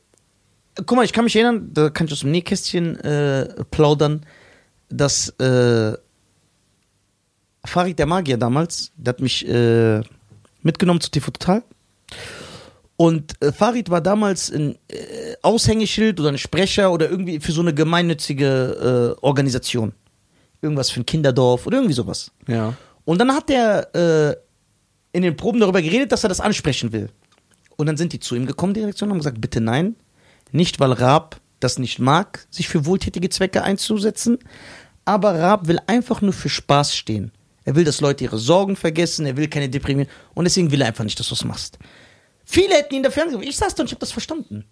guck mal, ich kann mich erinnern, da kann ich aus dem Nähkästchen äh, plaudern, dass äh, Farid der Magier damals, der hat mich äh, mitgenommen zu TV Total. Und äh, Farid war damals ein äh, Aushängeschild oder ein Sprecher oder irgendwie für so eine gemeinnützige äh, Organisation. Irgendwas für ein Kinderdorf oder irgendwie sowas. Ja. Und dann hat er in den Proben darüber geredet, dass er das ansprechen will. Und dann sind die zu ihm gekommen, die Direktion, und haben gesagt, bitte nein. Nicht, weil Raab das nicht mag, sich für wohltätige Zwecke einzusetzen, aber Raab will einfach nur für Spaß stehen. Er will, dass Leute ihre Sorgen vergessen, er will keine deprimieren und deswegen will er einfach nicht, dass du es machst. Viele hätten ihn dafür angerufen. Ich saß da und ich habe das verstanden.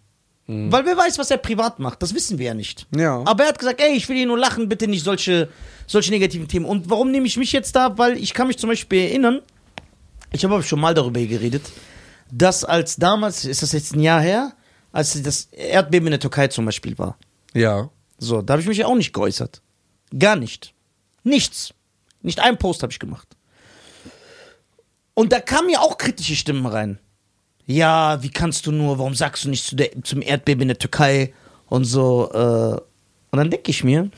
Weil wer weiß, was er privat macht, das wissen wir ja nicht. Ja. Aber er hat gesagt, ey, ich will hier nur lachen, bitte nicht solche, solche negativen Themen. Und warum nehme ich mich jetzt da? Weil ich kann mich zum Beispiel erinnern, ich habe schon mal darüber geredet, dass als damals, ist das jetzt ein Jahr her, als das Erdbeben in der Türkei zum Beispiel war. Ja. So, da habe ich mich ja auch nicht geäußert. Gar nicht. Nichts. Nicht einen Post habe ich gemacht. Und da kamen ja auch kritische Stimmen rein. Ja, wie kannst du nur, warum sagst du nicht zu der, zum Erdbeben in der Türkei und so. Äh, und dann denke ich mir,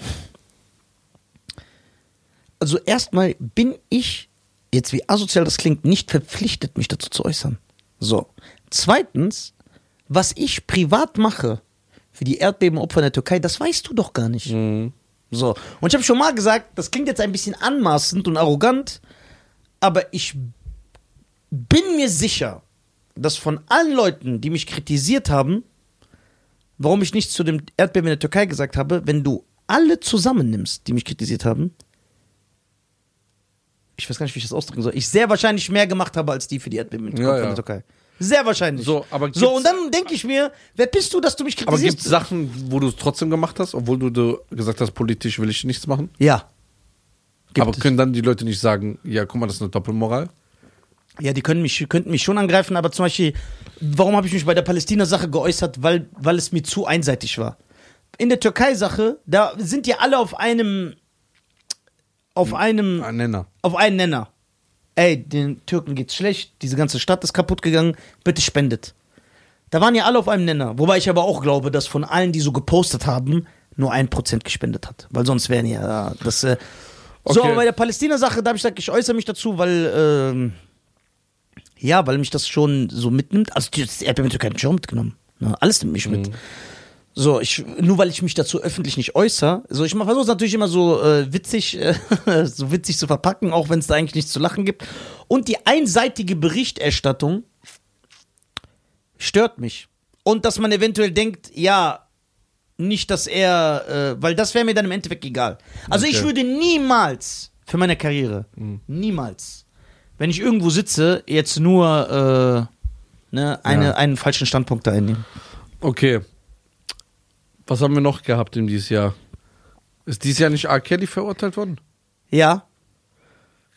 also erstmal bin ich, jetzt wie asozial das klingt, nicht verpflichtet, mich dazu zu äußern. So. Zweitens, was ich privat mache für die Erdbebenopfer in der Türkei, das weißt du doch gar nicht. So. Und ich habe schon mal gesagt, das klingt jetzt ein bisschen anmaßend und arrogant, aber ich bin mir sicher, dass von allen Leuten, die mich kritisiert haben, warum ich nichts zu dem Erdbeben in der Türkei gesagt habe, wenn du alle zusammennimmst, die mich kritisiert haben, ich weiß gar nicht, wie ich das ausdrücken soll, ich sehr wahrscheinlich mehr gemacht habe als die für die Erdbeben in Ja, der ja. Türkei. Sehr wahrscheinlich. So, aber so und dann denke ich mir, wer bist du, dass du mich Aber kritisierst? gibt es Sachen, wo du es trotzdem gemacht hast, obwohl du, du gesagt hast, politisch will ich nichts machen? ja. Gibt aber es. können dann die Leute nicht sagen, ja, guck mal, das ist eine Doppelmoral? Ja, die können mich, könnten mich schon angreifen, aber zum Beispiel, warum habe ich mich bei der Palästina-Sache geäußert? Weil, weil es mir zu einseitig war. In der Türkei-Sache, da sind ja alle auf einem, auf einem, Ein Nenner. auf einen Nenner. Ey, den Türken geht's schlecht, diese ganze Stadt ist kaputt gegangen, bitte spendet. Da waren ja alle auf einem Nenner. Wobei ich aber auch glaube, dass von allen, die so gepostet haben, nur ein Prozent gespendet hat. Weil sonst wären ja das. Äh, So, Okay. aber bei der Palästina-Sache, da habe ich gesagt, ich äußere mich dazu, weil. Ähm, ja, weil mich das schon so mitnimmt. Also, das Erdbeben in der Türkei hat mich auch mitgenommen. Ne? Alles nimmt mich mit. So, ich, nur weil ich mich dazu öffentlich nicht äußere, so ich versuche es natürlich immer so äh, witzig, äh, *laughs* so witzig zu verpacken, auch wenn es da eigentlich nichts zu lachen gibt. Und die einseitige Berichterstattung stört mich. Und dass man eventuell denkt, ja, nicht, dass er, äh, weil das wäre mir dann im Endeffekt egal. Also ich Okay. würde niemals für meine Karriere, niemals wenn ich irgendwo sitze, jetzt nur äh, ne, eine, Ja. einen falschen Standpunkt da einnehmen. Okay. Was haben wir noch gehabt in dieses Jahr? Ist dieses Jahr nicht R. Kelly verurteilt worden? Ja,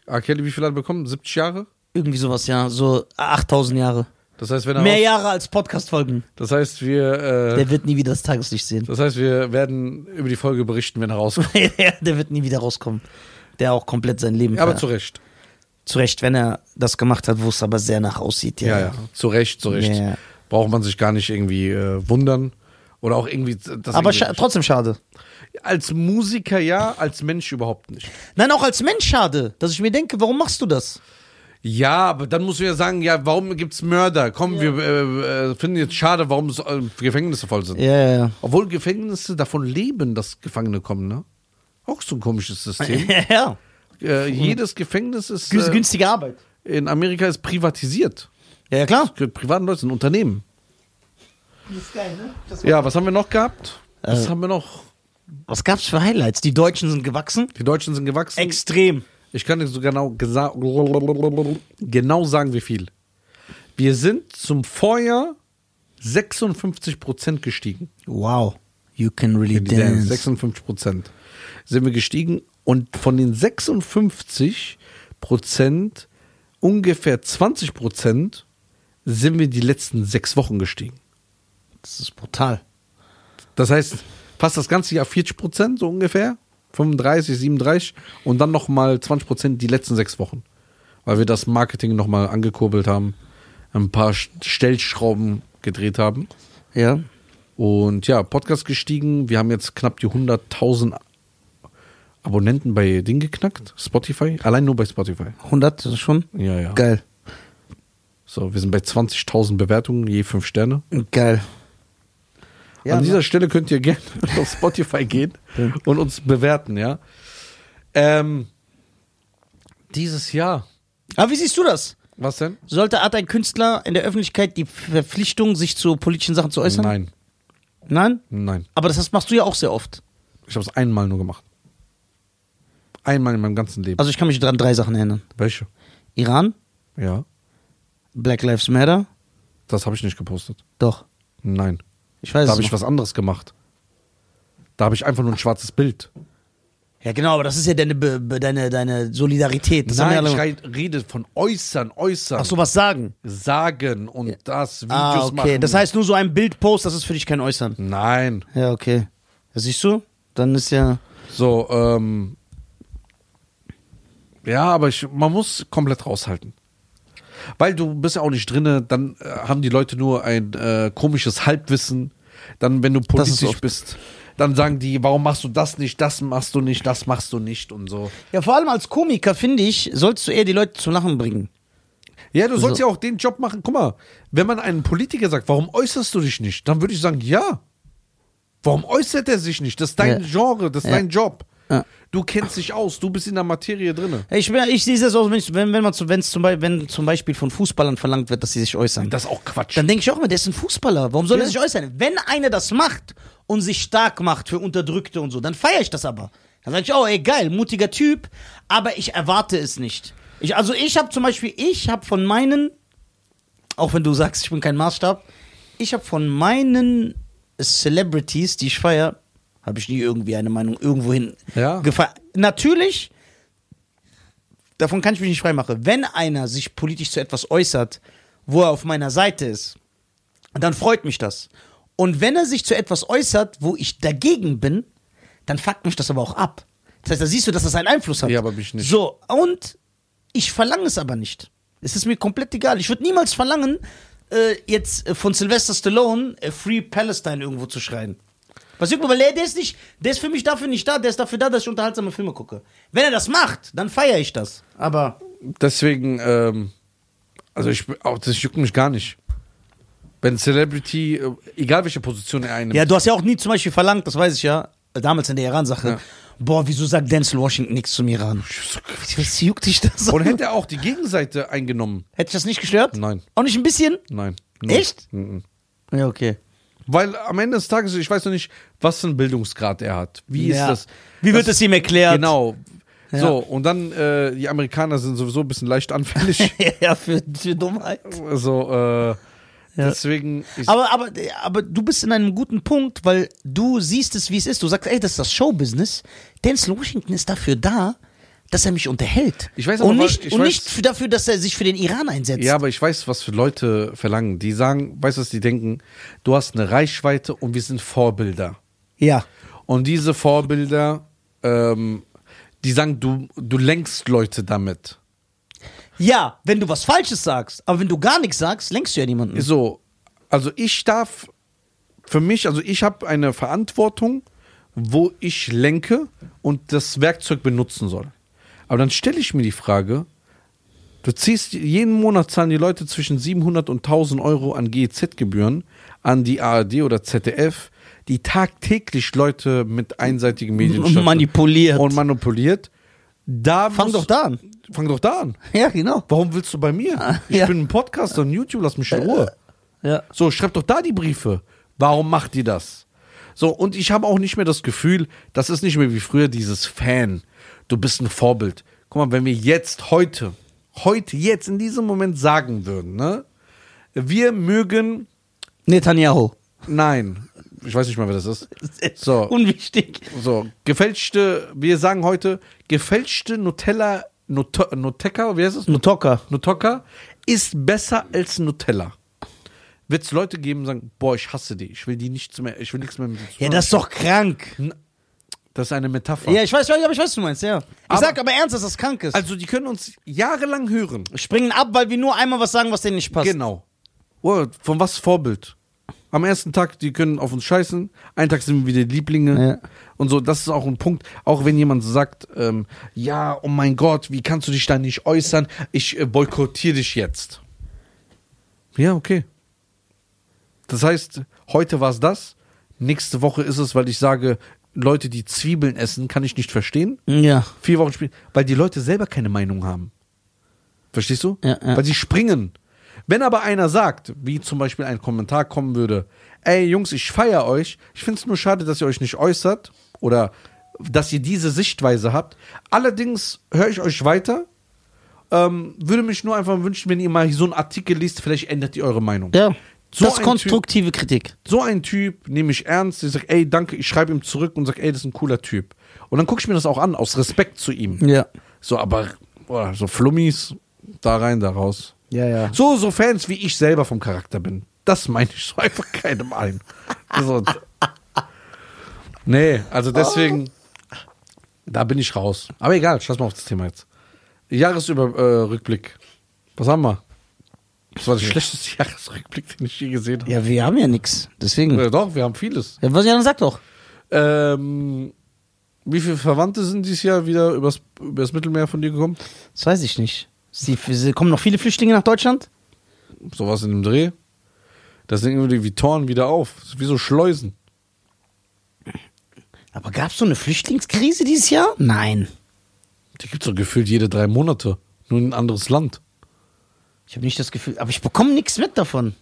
R. Kelly, wie viel hat er bekommen? 70 Jahre? irgendwie sowas, ja. So 8000 Jahre. Das heißt, wenn er Mehr Jahre als Podcast-Folgen. Das heißt, wir, äh, Der wird nie wieder das Tageslicht sehen. das heißt, wir werden über die Folge berichten, wenn er rauskommt. *laughs* Ja, der wird nie wieder rauskommen. Der auch komplett sein Leben Ja, aber zu Recht. zu Recht, wenn er das gemacht hat, wo es aber sehr nach aussieht. Ja, ja. Zu Recht, zu Recht. Ja. Braucht man sich gar nicht irgendwie äh, wundern. Oder auch irgendwie. Das Aber irgendwie- scha trotzdem schade. als Musiker ja, als Mensch überhaupt nicht. Nein, auch als Mensch schade, dass ich mir denke, warum machst du das? Ja, aber dann muss man ja sagen, ja, warum gibt's Mörder? Komm, wir äh, äh, finden jetzt schade, warum so, äh, Gefängnisse voll sind. Ja, ja, ja. Obwohl Gefängnisse davon leben, dass Gefangene kommen, ne? Auch so ein komisches System. *laughs* Ja, ja. äh, jedes Gefängnis ist äh, Günstige Arbeit. in Amerika ist privatisiert. Ja, ja, klar. Privaten Leuten, ein Unternehmen. Das ist geil, ne? Das Ja, was haben wir noch gehabt? Was Äh. haben wir noch? Was gab's für Highlights? Die Deutschen sind gewachsen? Die Deutschen sind gewachsen. Extrem. Ich kann dir so genau, genau sagen, wie viel. Wir sind zum Vorjahr 56% gestiegen. Wow. You can really Dance, dance. 56% sind wir gestiegen. Und von den 56 Prozent, ungefähr 20 Prozent, sind wir die letzten sechs Wochen gestiegen. Das ist brutal. Das heißt, fast das ganze Jahr 40 Prozent, so ungefähr. 35, 37 und dann nochmal 20 Prozent die letzten sechs Wochen. Weil wir das Marketing nochmal angekurbelt haben, ein paar Sch- Stellschrauben gedreht haben. Ja. Und ja, Podcast gestiegen. Wir haben jetzt knapp die 100.000 Abonnenten bei Ding geknackt. Spotify. Allein nur bei Spotify. 100 das ist schon? Ja, ja. Geil. So, wir sind bei 20.000 Bewertungen, je fünf Sterne. Geil. An dieser Stelle könnt ihr gerne *laughs* auf Spotify gehen und uns bewerten, ja. Ähm, dieses Jahr. Aber wie siehst du das? Was denn? Sollte hat ein Künstler in der Öffentlichkeit die Verpflichtung, sich zu politischen Sachen zu äußern? Nein, Nein? nein. Aber das machst du ja auch sehr oft. Ich habe es einmal nur gemacht. Einmal in meinem ganzen Leben. Also ich kann mich dran drei Sachen erinnern. Welche? Iran, Ja, Black Lives Matter. das habe ich nicht gepostet. Doch. Nein. Ich weiß Da habe ich was anderes gemacht. Da habe ich einfach nur ein schwarzes Bild. Ja, genau, aber das ist ja deine, Be Be deine, deine Solidarität. Das haben Nein, wir ich alle. rei- rede von äußern, äußern, Ach so, was sagen. sagen und das, Videos Ah, okay. machen. Das heißt, nur so ein Bildpost, das ist für dich kein Äußern. Nein. Ja, okay. Das siehst du? Dann ist ja. So, ähm. Ja, aber ich, man muss komplett raushalten. Weil du bist ja auch nicht drinne, dann äh, haben die Leute nur ein äh, komisches Halbwissen. Dann, wenn du politisch bist, dann sagen die, warum machst du das nicht, das machst du nicht, das machst du nicht und so. Ja, vor allem als Komiker, finde ich, sollst du eher die Leute zum Lachen bringen. Ja, du sollst So. ja auch den Job machen. Guck mal, wenn man einen Politiker sagt, warum äußerst du dich nicht? Dann würde ich sagen, ja. Warum äußert er sich nicht? Das ist dein Ja. Genre, das ist Ja. dein Job. Ja. Du kennst dich aus, du bist in der Materie drinne. Ich, ich sehe das auch, wenn, wenn, wenn, man zu, wenn's zum Beispiel, wenn zum Beispiel von Fußballern verlangt wird, dass sie sich äußern. Das ist auch Quatsch. Dann denke ich auch immer, der ist ein Fußballer. Warum soll Ja. er sich äußern? Wenn einer das macht und sich stark macht für Unterdrückte und so, dann feiere ich das aber. Dann sage ich, oh, ey, geil, mutiger Typ, aber ich erwarte es nicht. Ich, also ich habe zum Beispiel, ich habe von meinen, auch wenn du sagst, ich bin kein Maßstab, ich habe von meinen Celebrities, die ich feiere, habe ich nie irgendwie eine Meinung irgendwohin Ja. gefeiert. Natürlich, davon kann ich mich nicht freimachen. Wenn einer sich politisch zu etwas äußert, wo er auf meiner Seite ist, dann freut mich das. Und wenn er sich zu etwas äußert, wo ich dagegen bin, dann fuckt mich das aber auch ab. Das heißt, da siehst du, dass das einen Einfluss hat. Ja, aber mich nicht. So, und ich verlange es aber nicht. Es ist mir komplett egal. Ich würde niemals verlangen, äh, jetzt äh, von Sylvester Stallone äh, Free Palestine irgendwo zu schreien. Was juckt weil der, der ist nicht, der ist für mich dafür nicht da, der ist dafür da, dass ich unterhaltsame Filme gucke. Wenn er das macht, dann feiere ich das. Aber Deswegen, ähm, also ich, auch das juckt mich gar nicht. Wenn Celebrity, äh, egal welche Position er einnimmt, ja, du hast ja auch nie zum Beispiel verlangt, das weiß ich ja, damals in der Iran-Sache. Ja. Boah, wieso sagt Denzel Washington nichts zum Iran? Was juckt dich das? und hätte er auch die Gegenseite eingenommen? Hätte ich das nicht gestört? Nein, Auch nicht ein bisschen? nein. Echt? Mhm. Ja, okay. Weil am Ende des Tages, ich weiß noch nicht, was für einen Bildungsgrad er hat. Wie ist Ja. das? Wie wird es ihm erklärt? Genau. Ja. So, und dann, äh, die Amerikaner sind sowieso ein bisschen leicht anfällig. *laughs* ja, für, für Dummheit. so, äh, Ja. deswegen. Aber, aber, aber du bist in einem guten Punkt, weil du siehst es, wie es ist. Du sagst, ey, das ist das Showbusiness. Denzel Washington ist dafür da, dass er mich unterhält. Ich weiß aber, und nicht, ich und weiß- nicht für- dafür, dass er sich für den Iran einsetzt. ja, aber ich weiß, was für Leute verlangen. Die sagen, weißt du, was die denken? Du hast eine Reichweite und wir sind Vorbilder. ja. Und diese Vorbilder, ähm, die sagen, du, du lenkst Leute damit. Ja, wenn du was Falsches sagst. Aber wenn du gar nichts sagst, lenkst du ja niemanden. So, also ich darf für mich, also ich habe eine Verantwortung, wo ich lenke und das Werkzeug benutzen soll. Aber dann stelle ich mir die Frage, du ziehst, jeden Monat zahlen die Leute zwischen 700 und 1000 Euro an GEZ-Gebühren an die ARD oder ZDF, die tagtäglich Leute mit einseitigen Medien Und *laughs* manipuliert. und manipuliert. Da Fang doch da an. Fang doch da an. *laughs* Ja, genau. Warum willst du bei mir? Ich ja. bin ein Podcaster und YouTube, lass mich in Ruhe. Ja. So, schreib doch da die Briefe. Warum macht die das? So, und ich habe auch nicht mehr das Gefühl, das ist nicht mehr wie früher dieses Fan. Du bist ein Vorbild. Guck mal, wenn wir jetzt heute, heute, jetzt in diesem Moment sagen würden, ne? Wir mögen, Netanyahu. nein, ich weiß nicht mal, wer das ist. *laughs* So. Unwichtig. So, gefälschte, wir sagen heute, gefälschte Nutella, Nut Nutella, wie heißt es? Nutoka. Nutella ist besser als Nutella. Wird es Leute geben, die sagen, boah, ich hasse die, ich will die nichts mehr, ich will nichts mehr mit dir zu Ja, das ist doch krank. Das ist eine Metapher. Ja, ich weiß, aber ich weiß, was du meinst, ja. Ich Aber- sag aber ernst, dass das krank ist. Also, die können uns jahrelang hören. Springen ab, weil wir nur einmal was sagen, was denen nicht passt. Genau. Oh, von was Vorbild? Am ersten Tag, die können auf uns scheißen. Einen Tag sind wir wieder Lieblinge. Ja. Und so, das ist auch ein Punkt. Auch wenn jemand sagt, ähm, ja, oh mein Gott, wie kannst du dich da nicht äußern? Ich äh, boykottiere dich jetzt. Ja, okay. Das heißt, heute war es das. Nächste Woche ist es, weil ich sage, Leute, die Zwiebeln essen, kann ich nicht verstehen. Ja. Vier Wochen später, weil die Leute selber keine Meinung haben. Verstehst du? Ja, ja. Weil sie springen. Wenn aber einer sagt, wie zum Beispiel ein Kommentar kommen würde, ey Jungs, ich feiere euch, ich finde es nur schade, dass ihr euch nicht äußert oder dass ihr diese Sichtweise habt. Allerdings höre ich euch weiter. Ähm, würde mich nur einfach wünschen, wenn ihr mal so einen Artikel liest, vielleicht ändert ihr eure Meinung. Ja. So das ist konstruktive Kritik. So ein Typ nehme ich ernst, ich sage, ey, danke, ich schreibe ihm zurück und sage, ey, das ist ein cooler Typ. Und dann gucke ich mir das auch an, aus Respekt zu ihm. Ja. So, aber boah, so Flummis, da rein, da raus. Ja, ja. So, so Fans, wie ich selber vom Charakter bin. Das meine ich so *laughs* einfach keinem ein. So, nee, also deswegen, da bin ich raus. Aber egal, scheiß mal auf das Thema jetzt. Jahresüberrückblick. Äh. Was haben wir? Das war der schlechteste *laughs* Jahresrückblick, den ich je gesehen habe. Ja, wir haben ja nichts. Deswegen. Ja, doch, wir haben vieles. Ja, was ja dann sag doch. Ähm, wie viele Verwandte sind dieses Jahr wieder übers, übers Mittelmeer von dir gekommen? Das weiß ich nicht. Sie, sie, kommen noch viele Flüchtlinge nach Deutschland? Sowas in dem Dreh. Das sind irgendwie wie Toren wieder auf. Wie so Schleusen. Aber gab es so eine Flüchtlingskrise dieses Jahr? Nein. Die gibt's doch gefühlt jede drei Monate. Nur in ein anderes Land. Ich habe nicht das Gefühl, aber ich bekomme nichts mit davon.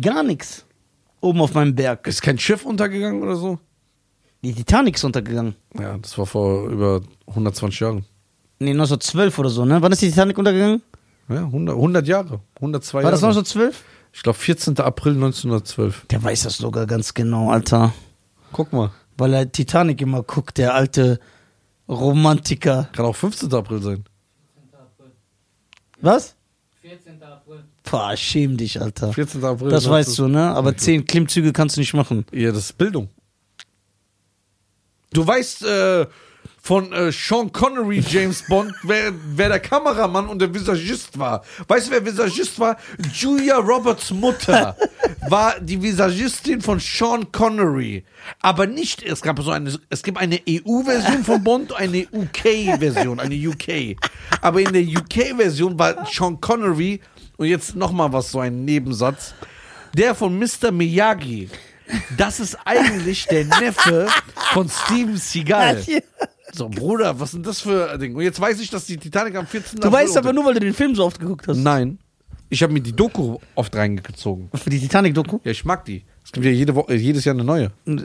Gar nichts. Oben auf meinem Berg. Ist kein Schiff untergegangen oder so? Die Titanic ist untergegangen. Ja, das war vor über 120 Jahren. Nee, 1912 oder so, ne? Wann ist die Titanic untergegangen? Ja, 100, 100 Jahre. 102 War Jahre. das 1912? Ich glaube 14. April 1912. Der weiß das sogar ganz genau, Alter. Guck mal. Weil er Titanic immer guckt, der alte Romantiker. Kann auch 15. April sein. 14. April. Was? 14. April. Boah, schäm dich, Alter. 14. April. Das weißt du, ne? Aber zehn Klimmzüge kannst du nicht machen. Ja, das ist Bildung. Du weißt äh, von äh, Sean Connery, James Bond, *laughs* wer, wer der Kameramann und der Visagist war. Weißt du, wer Visagist war? Julia Roberts Mutter *laughs* war die Visagistin von Sean Connery. Aber nicht, es gab so eine, es gibt eine EU-Version von Bond, eine UK-Version, eine UK. Aber in der UK-Version war Sean Connery, und jetzt nochmal was, so ein Nebensatz, der von Mr. Miyagi. Das ist eigentlich der Neffe von Steven Seagal. So, Bruder, was ist denn das für ein Ding? Und jetzt weiß ich, dass die Titanic am 14. Du weißt aber nur, weil du den Film so oft geguckt hast. Nein. Ich habe mir die Doku oft reingezogen. Für die Titanic-Doku? Ja, ich mag die. Es gibt ja jede Woche, jedes Jahr eine neue. Die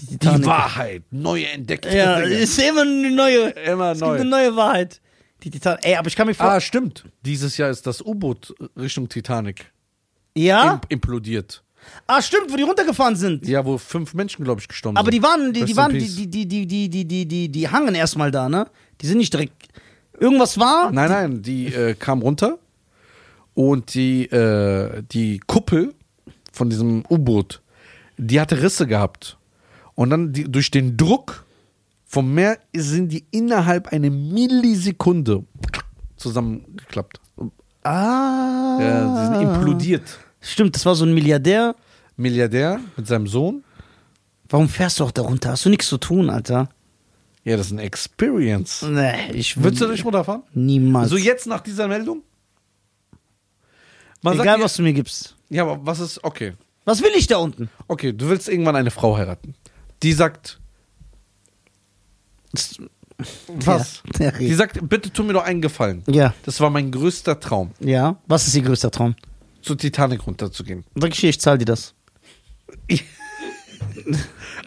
Die Titanic. Wahrheit, neue entdeckte Ja, ist immer eine neue. Immer es gibt neu. eine neue Wahrheit. Die Titanic. Ey, aber ich kann mir vor. Ah, stimmt. Dieses Jahr ist das U-Boot Richtung Titanic ja? im implodiert. Ah, stimmt, wo die runtergefahren sind. Ja, wo fünf Menschen, glaube ich, gestorben Aber sind. die waren, die, Rest die waren, die, die, die, die, die, die, die, die, die hangen erstmal da, ne? Die sind nicht direkt. Irgendwas war. Nein, nein, die äh, kam runter und die, äh, die Kuppel von diesem U-Boot, die hatte Risse gehabt. Und dann die, durch den Druck vom Meer sind die innerhalb einer Millisekunde zusammengeklappt. Ah. Ja, die sind implodiert. Stimmt, das war so ein Milliardär. Milliardär mit seinem Sohn. Warum fährst du auch da runter? Hast du nichts zu tun, Alter? Ja, das ist eine Experience. Nee, ich Würdest du nicht runterfahren? Niemals. So jetzt nach dieser Meldung? Man Egal, sagt, was du mir gibst. Ja, aber was ist, okay. Was will ich da unten? Okay, du willst irgendwann eine Frau heiraten. Die sagt, was? Ja, *laughs* Die sagt, bitte tu mir doch einen Gefallen. ja, Das war mein größter Traum, ja. Was ist ihr größter Traum? Zur Titanic runterzugehen. Sag ich dir, ich zahl dir das. *laughs*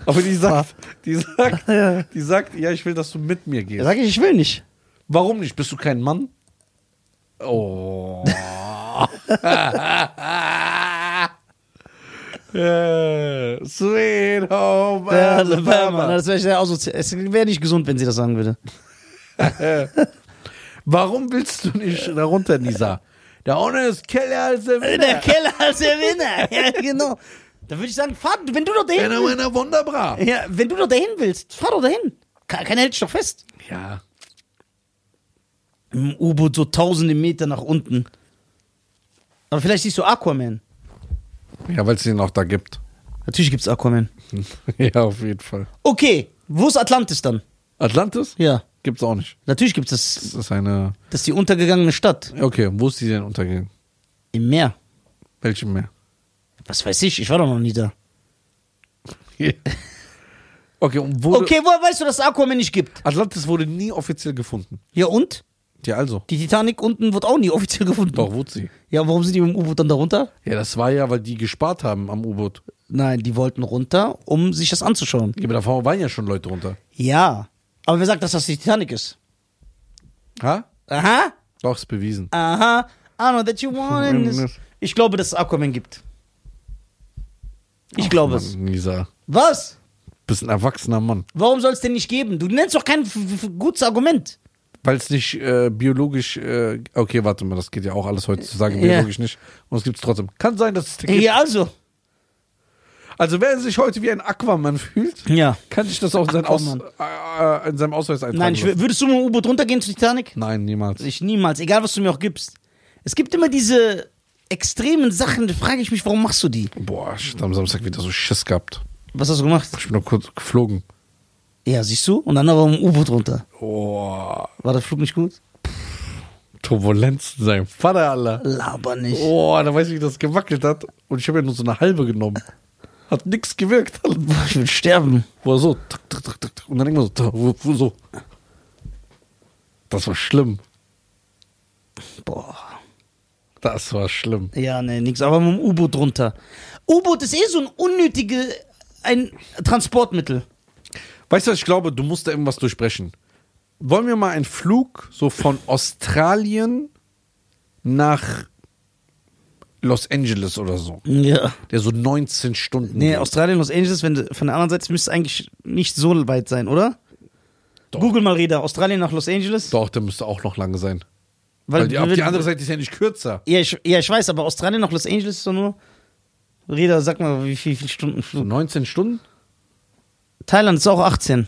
Aber die sagt, die sagt, *laughs* Ja. die sagt, ja, ich will, dass du mit mir gehst. Sag ich, ich will nicht. Warum nicht? Bist du kein Mann? Oh. Yeah, *laughs* Sweet Home Alabama. Das wäre sehr. Es wäre nicht gesund, wenn sie das sagen würde. Warum willst du nicht da runter, Nisa? Da unten ist Keller als der Der Winner. Keller als der Winner. *laughs* Ja, genau. Da würde ich sagen, fahr, wenn du doch dahin Einer willst. meiner Wunderbra. Ja, wenn du doch dahin willst, fahr doch dahin. Ke- Keiner hält dich doch fest. Ja. Im U-Boot so tausende Meter nach unten. Aber vielleicht siehst du Aquaman. Ja, weil es den auch da gibt. Natürlich gibt's Aquaman. *laughs* ja, auf jeden Fall. Okay, wo ist Atlantis dann? Atlantis? Ja. Gibt's auch nicht. Natürlich gibt's das. Das ist eine. Das ist die untergegangene Stadt. Okay, wo ist die denn untergegangen? Im Meer. Welchem Meer? Was weiß ich, ich war doch noch nie da. okay, und wurde. Okay, woher weißt du, dass es Aquaman nicht gibt? Atlantis wurde nie offiziell gefunden. Ja und? Ja, also. Die Titanic unten wird auch nie offiziell gefunden. Doch, wurde sie. Ja, warum sind die mit dem U-Boot dann da runter? Ja, das war ja, weil die gespart haben am U-Boot. Nein, die wollten runter, um sich das anzuschauen. Ja, aber da waren ja schon Leute runter. Ja. Aber wer sagt, dass das die Titanic ist? Ha? Aha. Doch, ist bewiesen. Aha. I know that you want this. Ich glaube, dass es Aquaman gibt. Ich Ach, glaube Mann, es. Nisa. Was? Bist ein erwachsener Mann. Warum soll es denn nicht geben? Du nennst doch kein gutes Argument. Weil es nicht äh, biologisch. Äh, okay, warte mal, das geht ja auch alles heutzutage biologisch nicht. Und es gibt es trotzdem. Kann sein, dass es. Ja, also. Also, wer sich heute wie ein Aquaman fühlt, Ja. kann sich das auch in, Aus, Aquaman. äh, in seinem Ausweis eintragen. Nein, ich, würdest du mit dem U-Boot runtergehen zur Titanic? Nein, niemals. Ich niemals, egal was du mir auch gibst. Es gibt immer diese extremen Sachen, da frage ich mich, warum machst du die? Boah, ich hab am Samstag wieder so Schiss gehabt. Was hast du gemacht? Ich bin nur kurz geflogen. Ja, siehst du? Und dann aber im U-Boot runter. Oh, War der Flug nicht gut? Turbulenz sein Vater, Allah. Laber nicht. Oh, da weiß ich, wie das gewackelt hat. Und ich habe ja nur so eine halbe genommen. Hat nix gewirkt. *laughs* Ich will sterben. Wo er so, und dann immer so, wo- so. Das war schlimm. Boah. Das war schlimm. Ja, nee, nix. Aber mit dem U-Boot runter. U-Boot ist eh so ein unnötige ein Transportmittel. Weißt du, was ich glaube, du musst da irgendwas durchbrechen. Wollen wir mal einen Flug so von Australien nach Los Angeles oder so, Ja. der so 19 Stunden Nee, geht. Australien, Los Angeles, wenn du, von der anderen Seite müsste es eigentlich nicht so weit sein, oder? Doch. Google mal Reda, Australien nach Los Angeles. Doch, der müsste auch noch lange sein. Weil, die, auf die andere Seite ist ja nicht kürzer. Ja ich, ja, ich weiß, aber Australien nach Los Angeles ist doch nur. Reda, sag mal, wie viel, viele Stunden So Flug? 19 Stunden? Thailand ist auch 18.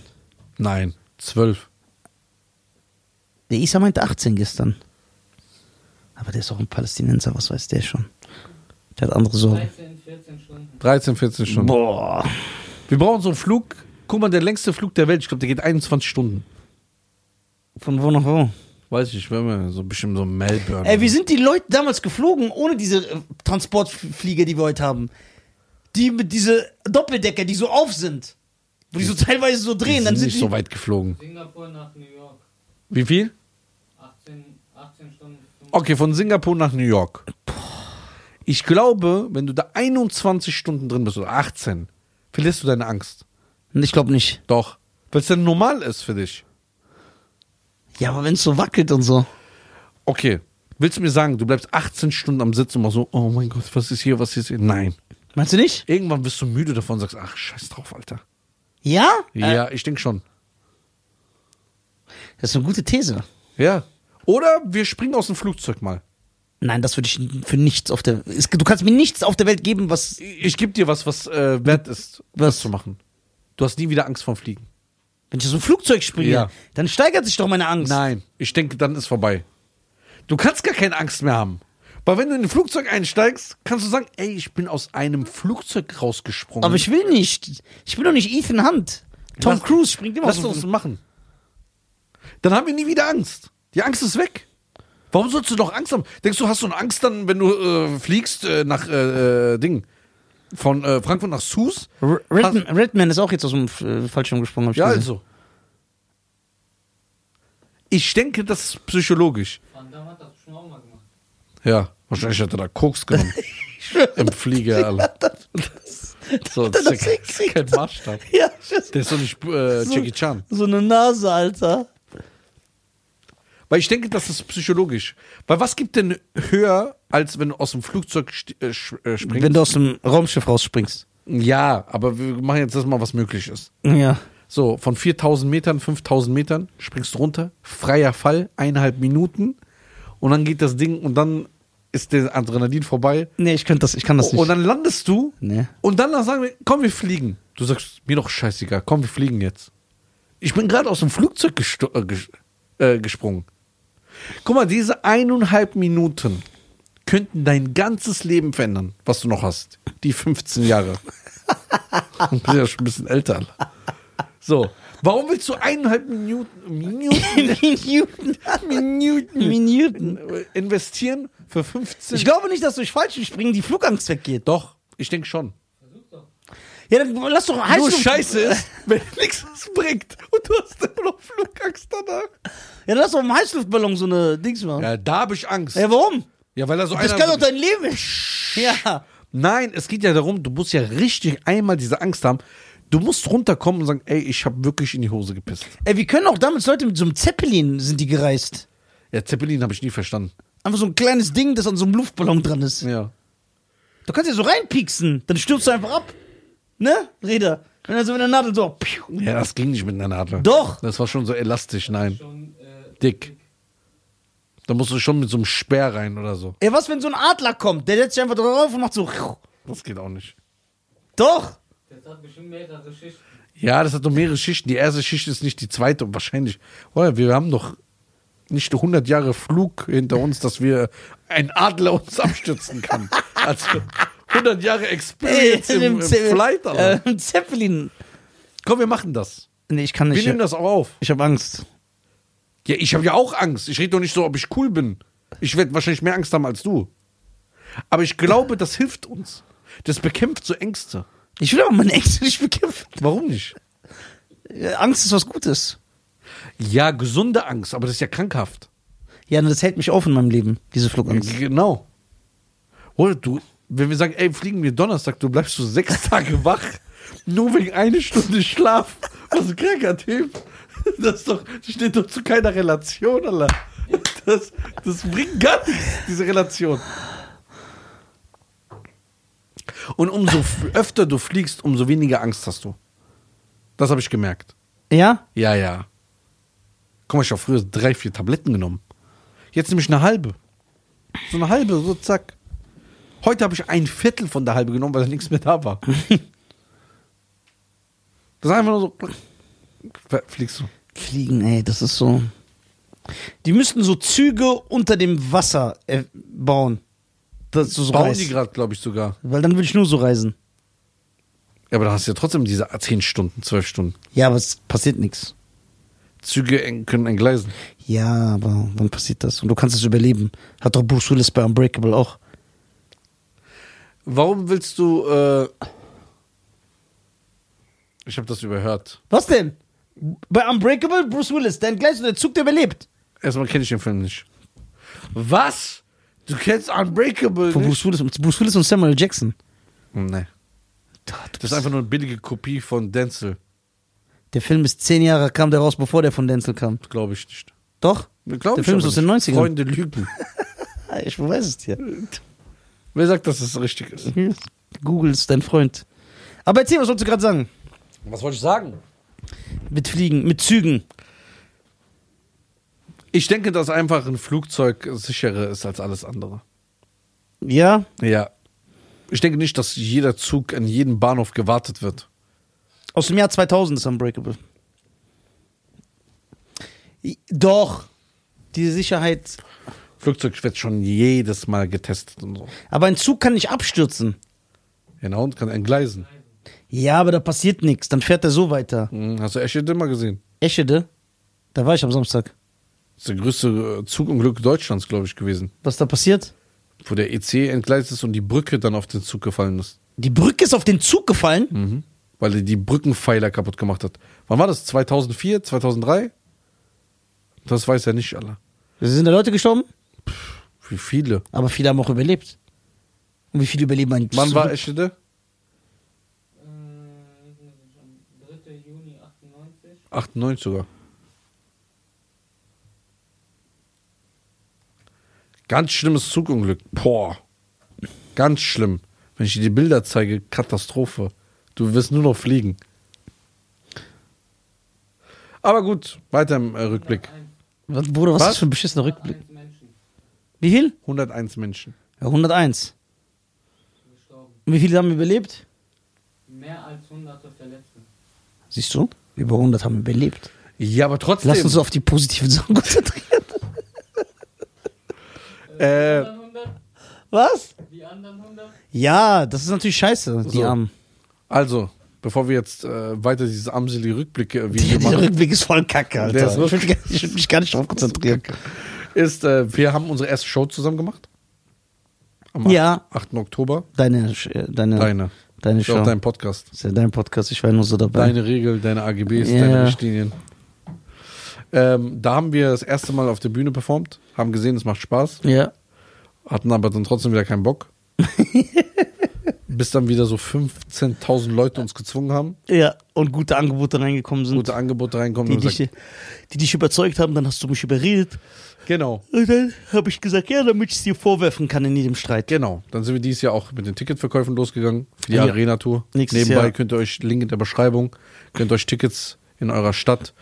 Nein, 12. Der Isa meinte 18 gestern. Aber der ist auch ein Palästinenser, was weiß der schon? Der hat andere Sorgen. 13, 14 Stunden. 13, 14 Stunden. Boah. Wir brauchen so einen Flug. Guck mal, der längste Flug der Welt, ich glaube, der geht 21 Stunden. Von wo nach wo? Weiß ich, ich wäre so bestimmt so Melbourne. Ey, wie sind die Leute damals geflogen, ohne diese äh, Transportflieger, die wir heute haben? Die mit diese Doppeldecker, die so auf sind. Wo die so teilweise so die drehen, sind dann sind nicht die. so weit geflogen. Singapur nach New York. Wie viel? 18, 18 Stunden. 5 Okay, von Singapur nach New York. Ich glaube, wenn du da 21 Stunden drin bist oder 18, verlierst du deine Angst. Ich glaube nicht. Doch. Weil es dann normal ist für dich. Ja, aber wenn es so wackelt und so. Okay. Willst du mir sagen, du bleibst 18 Stunden am Sitzen und machst so, oh mein Gott, was ist hier, was ist hier? Nein. Meinst du nicht? Irgendwann bist du müde davon und sagst, ach, scheiß drauf, Alter. Ja? Ja, ich denke schon. Das ist eine gute These. Ja. Oder wir springen aus dem Flugzeug mal. Nein, das würde ich für nichts auf der. Es, du kannst mir nichts auf der Welt geben, was. Ich gebe dir was, was äh, wert ist, Was? das zu machen. Du hast nie wieder Angst vom Fliegen. Wenn ich aus dem Flugzeug springe, Ja. dann steigert sich doch meine Angst. Nein, ich denke, dann ist vorbei. Du kannst gar keine Angst mehr haben. Weil wenn du in ein Flugzeug einsteigst, kannst du sagen, ey, ich bin aus einem Flugzeug rausgesprungen. Aber ich will nicht. Ich bin doch nicht Ethan Hunt. Tom Lass- Cruise springt immer Lass aus uns dem machen. Dann haben wir nie wieder Angst. Die Angst ist weg. Warum sollst du doch Angst haben? Denkst du, hast du eine Angst dann, wenn du äh, fliegst äh, nach äh, äh, Ding von äh, Frankfurt nach Sus? R- Redman, Redman ist auch jetzt aus dem äh, Fallschirm gesprungen. Hab ich Ja, gesehen. also. Ich denke, das ist psychologisch. Van Damme hat das schon auch mal gemacht. Ja, wahrscheinlich hat er da Koks genommen. *laughs* Im Flieger, *laughs* Alter. So, das das ist hingekriegt? kein Maßstab. Ja, Der ist doch nicht äh, So- Jackie Chan. so eine Nase, Alter. Weil ich denke, das ist psychologisch. Weil was gibt denn höher, als wenn du aus dem Flugzeug äh, äh, springst? Wenn du aus dem Raumschiff rausspringst. ja, aber wir machen jetzt das mal, was möglich ist. Ja. So, von 4000 Metern, 5000 Metern springst du runter, freier Fall, eineinhalb Minuten und dann geht das Ding und dann ist der Adrenalin vorbei Nee, ich, könnte das, ich kann das nicht. und dann landest du nee. und dann sagen wir, komm, wir fliegen. Du sagst, mir doch scheißegal, komm, wir fliegen jetzt. Ich bin gerade aus dem Flugzeug äh, äh, gesprungen. Guck mal, diese eineinhalb Minuten könnten dein ganzes Leben verändern, was du noch hast. Die 15 Jahre. Du *laughs* bist ja schon ein bisschen älter. So, warum willst du eineinhalb Minuten, Minuten, *laughs* Minuten. Minuten Minuten. investieren für 15 Ich glaube nicht, dass durch Fallschirmspringen die Flugangst weggeht. Doch, ich denke schon. Ja, dann lass doch Nur Heißluft- scheiße ist, wenn nichts bringt und du hast immer noch Flugangst danach. Ja, dann lass doch im Heißluftballon so eine Dings machen. Ja, Ja, da habe ich Angst. warum? Ja, weil da so Das einer. kann doch dein Leben. Ja. Nein, es geht ja darum, du musst ja richtig einmal diese Angst haben. Du musst runterkommen und sagen, ey, ich habe wirklich in die Hose gepisst. Ey, wir können auch damals Leute mit so einem Zeppelin sind die gereist. Ja, Zeppelin habe ich nie verstanden. Einfach so ein kleines Ding, das an so einem Luftballon dran ist. Ja. Du kannst ja so reinpieksen, dann stürzt du einfach ab. Ne, Reda? Wenn er so mit der Nadel so. Piu. Ja, das ging nicht mit einer Nadel. Doch. Das war schon so elastisch, nein. Schon äh, Dick. Da musst du schon mit so einem Speer rein oder so. Ey, was, wenn so ein Adler kommt? Der setzt sich einfach drauf und macht so. Das geht auch nicht. Doch. Das hat bestimmt mehrere Schichten. Ja, das hat doch mehrere Schichten. Die erste Schicht ist nicht die zweite und wahrscheinlich. Oh, wir haben doch nicht 100 Jahre Flug hinter uns, dass wir ein Adler uns abstürzen kann. *laughs* Also 100 Jahre Experience im, im Ze- Flight, Alter. Äh, im Zeppelin. Komm, wir machen das. Nee, ich kann Wir nicht. nehmen das auch auf. Ich habe Angst. Ja, ich habe ja auch Angst. Ich rede doch nicht so, ob ich cool bin. Ich werde wahrscheinlich mehr Angst haben als du. Aber ich glaube, das hilft uns. Das bekämpft so Ängste. Ich will aber meine Ängste nicht bekämpfen. Warum nicht? Äh, Angst ist was Gutes. Ja, gesunde Angst, aber das ist ja krankhaft. Ja, das hält mich auf in meinem Leben, diese Flugangst. Genau. Oder du, wenn wir sagen, ey, fliegen wir Donnerstag, du bleibst so sechs *laughs* Tage wach, nur wegen eine Stunde Schlaf. Was ein kranker Typ. Das, ist doch, das steht doch zu keiner Relation, Alter. Das, das bringt gar nichts, diese Relation. Und umso öfter du fliegst, umso weniger Angst hast du. Das habe ich gemerkt. Ja? Ja, ja. Guck mal, ich habe früher drei, vier Tabletten genommen. Jetzt nehme ich eine halbe. So eine halbe, so zack. Heute habe ich ein Viertel von der halbe genommen, weil da nichts mehr da war. Das ist einfach nur so. Fliegst du. Fliegen, ey, das ist so. Die müssten so Züge unter dem Wasser äh, bauen. Das so Bauen reist. die gerade, glaube ich, sogar. Weil dann würde ich nur so reisen. Ja, aber da hast du ja trotzdem diese 10 Stunden, 12 Stunden. Ja, aber es passiert nichts. Züge können entgleisen. Ja, aber wann passiert das? Und du kannst es überleben. Hat doch Bruce Willis bei Unbreakable auch. Warum willst du. Äh ich habe das überhört. Was denn? Bei Unbreakable, Bruce Willis, der entgleist und der Zug, der überlebt. Erstmal kenne ich den Film nicht. Was? Du kennst Unbreakable Von? Bruce Willis, Bruce Willis und Samuel Jackson. Nee. Das ist einfach nur eine billige Kopie von Denzel. Der Film ist zehn Jahre, kam der raus, bevor der von Denzel kam. Glaube ich nicht. Doch? Glaub Der Film ist aus den nicht. 90ern. Freunde lügen. *laughs* Ich weiß es dir. *laughs* Wer sagt, dass es richtig ist? Google ist dein Freund. Aber erzähl, was wolltest du gerade sagen? Was wollte ich sagen? Mit Fliegen, mit Zügen. Ich denke, dass einfach ein Flugzeug sicherer ist als alles andere. Ja? Ja. Ich denke nicht, dass jeder Zug an jedem Bahnhof gewartet wird. Aus dem Jahr 2000 ist Unbreakable. Doch. Diese Sicherheit. Flugzeug wird schon jedes Mal getestet und so. Aber ein Zug kann nicht abstürzen. Genau, und kann entgleisen. Ja, aber da passiert nichts. Dann fährt er so weiter. Hm, Hast du Eschede mal gesehen? Eschede? Da war ich am Samstag. Das ist der größte äh, Zugunglück Deutschlands, glaube ich, gewesen. Was da passiert? Wo der EC entgleist ist und die Brücke dann auf den Zug gefallen ist. Die Brücke ist auf den Zug gefallen. Mhm. Weil er die Brückenpfeiler kaputt gemacht hat. Wann war das? 2004? 2003? Das weiß er nicht, alle. Sind da Leute gestorben? Wie viele? Aber viele haben auch überlebt. Und wie viele überleben einen Wann war Eschede? Äh, 3. Juni 98. 98 sogar. Ganz schlimmes Zugunglück. Boah. Ganz schlimm. Wenn ich dir die Bilder zeige, Katastrophe. Du wirst nur noch fliegen. Aber gut, weiter im äh, Rückblick. 101 Was, Bruder, was, Was? ist das für ein beschissener Rückblick? Wie viel? 101 Menschen. Ja, 101. gestorben. Und wie viele haben überlebt? Mehr als hunderte Verletzte. Siehst du? Über 100 haben überlebt. Ja, aber trotzdem. Lass uns auf die positiven Sachen konzentrieren. Äh, Die anderen 100? Was? Die anderen 100? Ja, das ist natürlich scheiße, die So. Armen. also, bevor wir jetzt äh, weiter dieses amseli rückblick Der, video der machen, Rückblick ist voll kacke, Alter. Der ist ich, will, mich gar- ich will mich gar nicht drauf konzentrieren. Ist, äh, wir haben unsere erste Show zusammen gemacht. Am Ja. 8. Oktober. Deine, äh, deine, Deine. deine auch Show. dein Podcast. ist ja dein Podcast, ich war nur so dabei. Deine Regel, deine AGBs, Ja. deine Richtlinien. Ähm, da haben wir das erste Mal auf der Bühne performt, haben gesehen, es macht Spaß, Ja. hatten aber dann trotzdem wieder keinen Bock. *laughs* Bis dann wieder so 15.000 Leute uns gezwungen haben, Ja, und gute Angebote reingekommen sind, gute Angebote reinkommen. die, und dich, gesagt, die dich überzeugt haben, dann hast du mich überredet. Genau, Und dann habe ich gesagt, ja, damit ich es dir vorwerfen kann in jedem Streit. genau. Dann sind wir dieses Jahr auch mit den Ticketverkäufen losgegangen für die Ja. Arena-Tour. Nebenbei Jahr. könnt ihr euch, Link in der Beschreibung, könnt euch Tickets in eurer Stadt.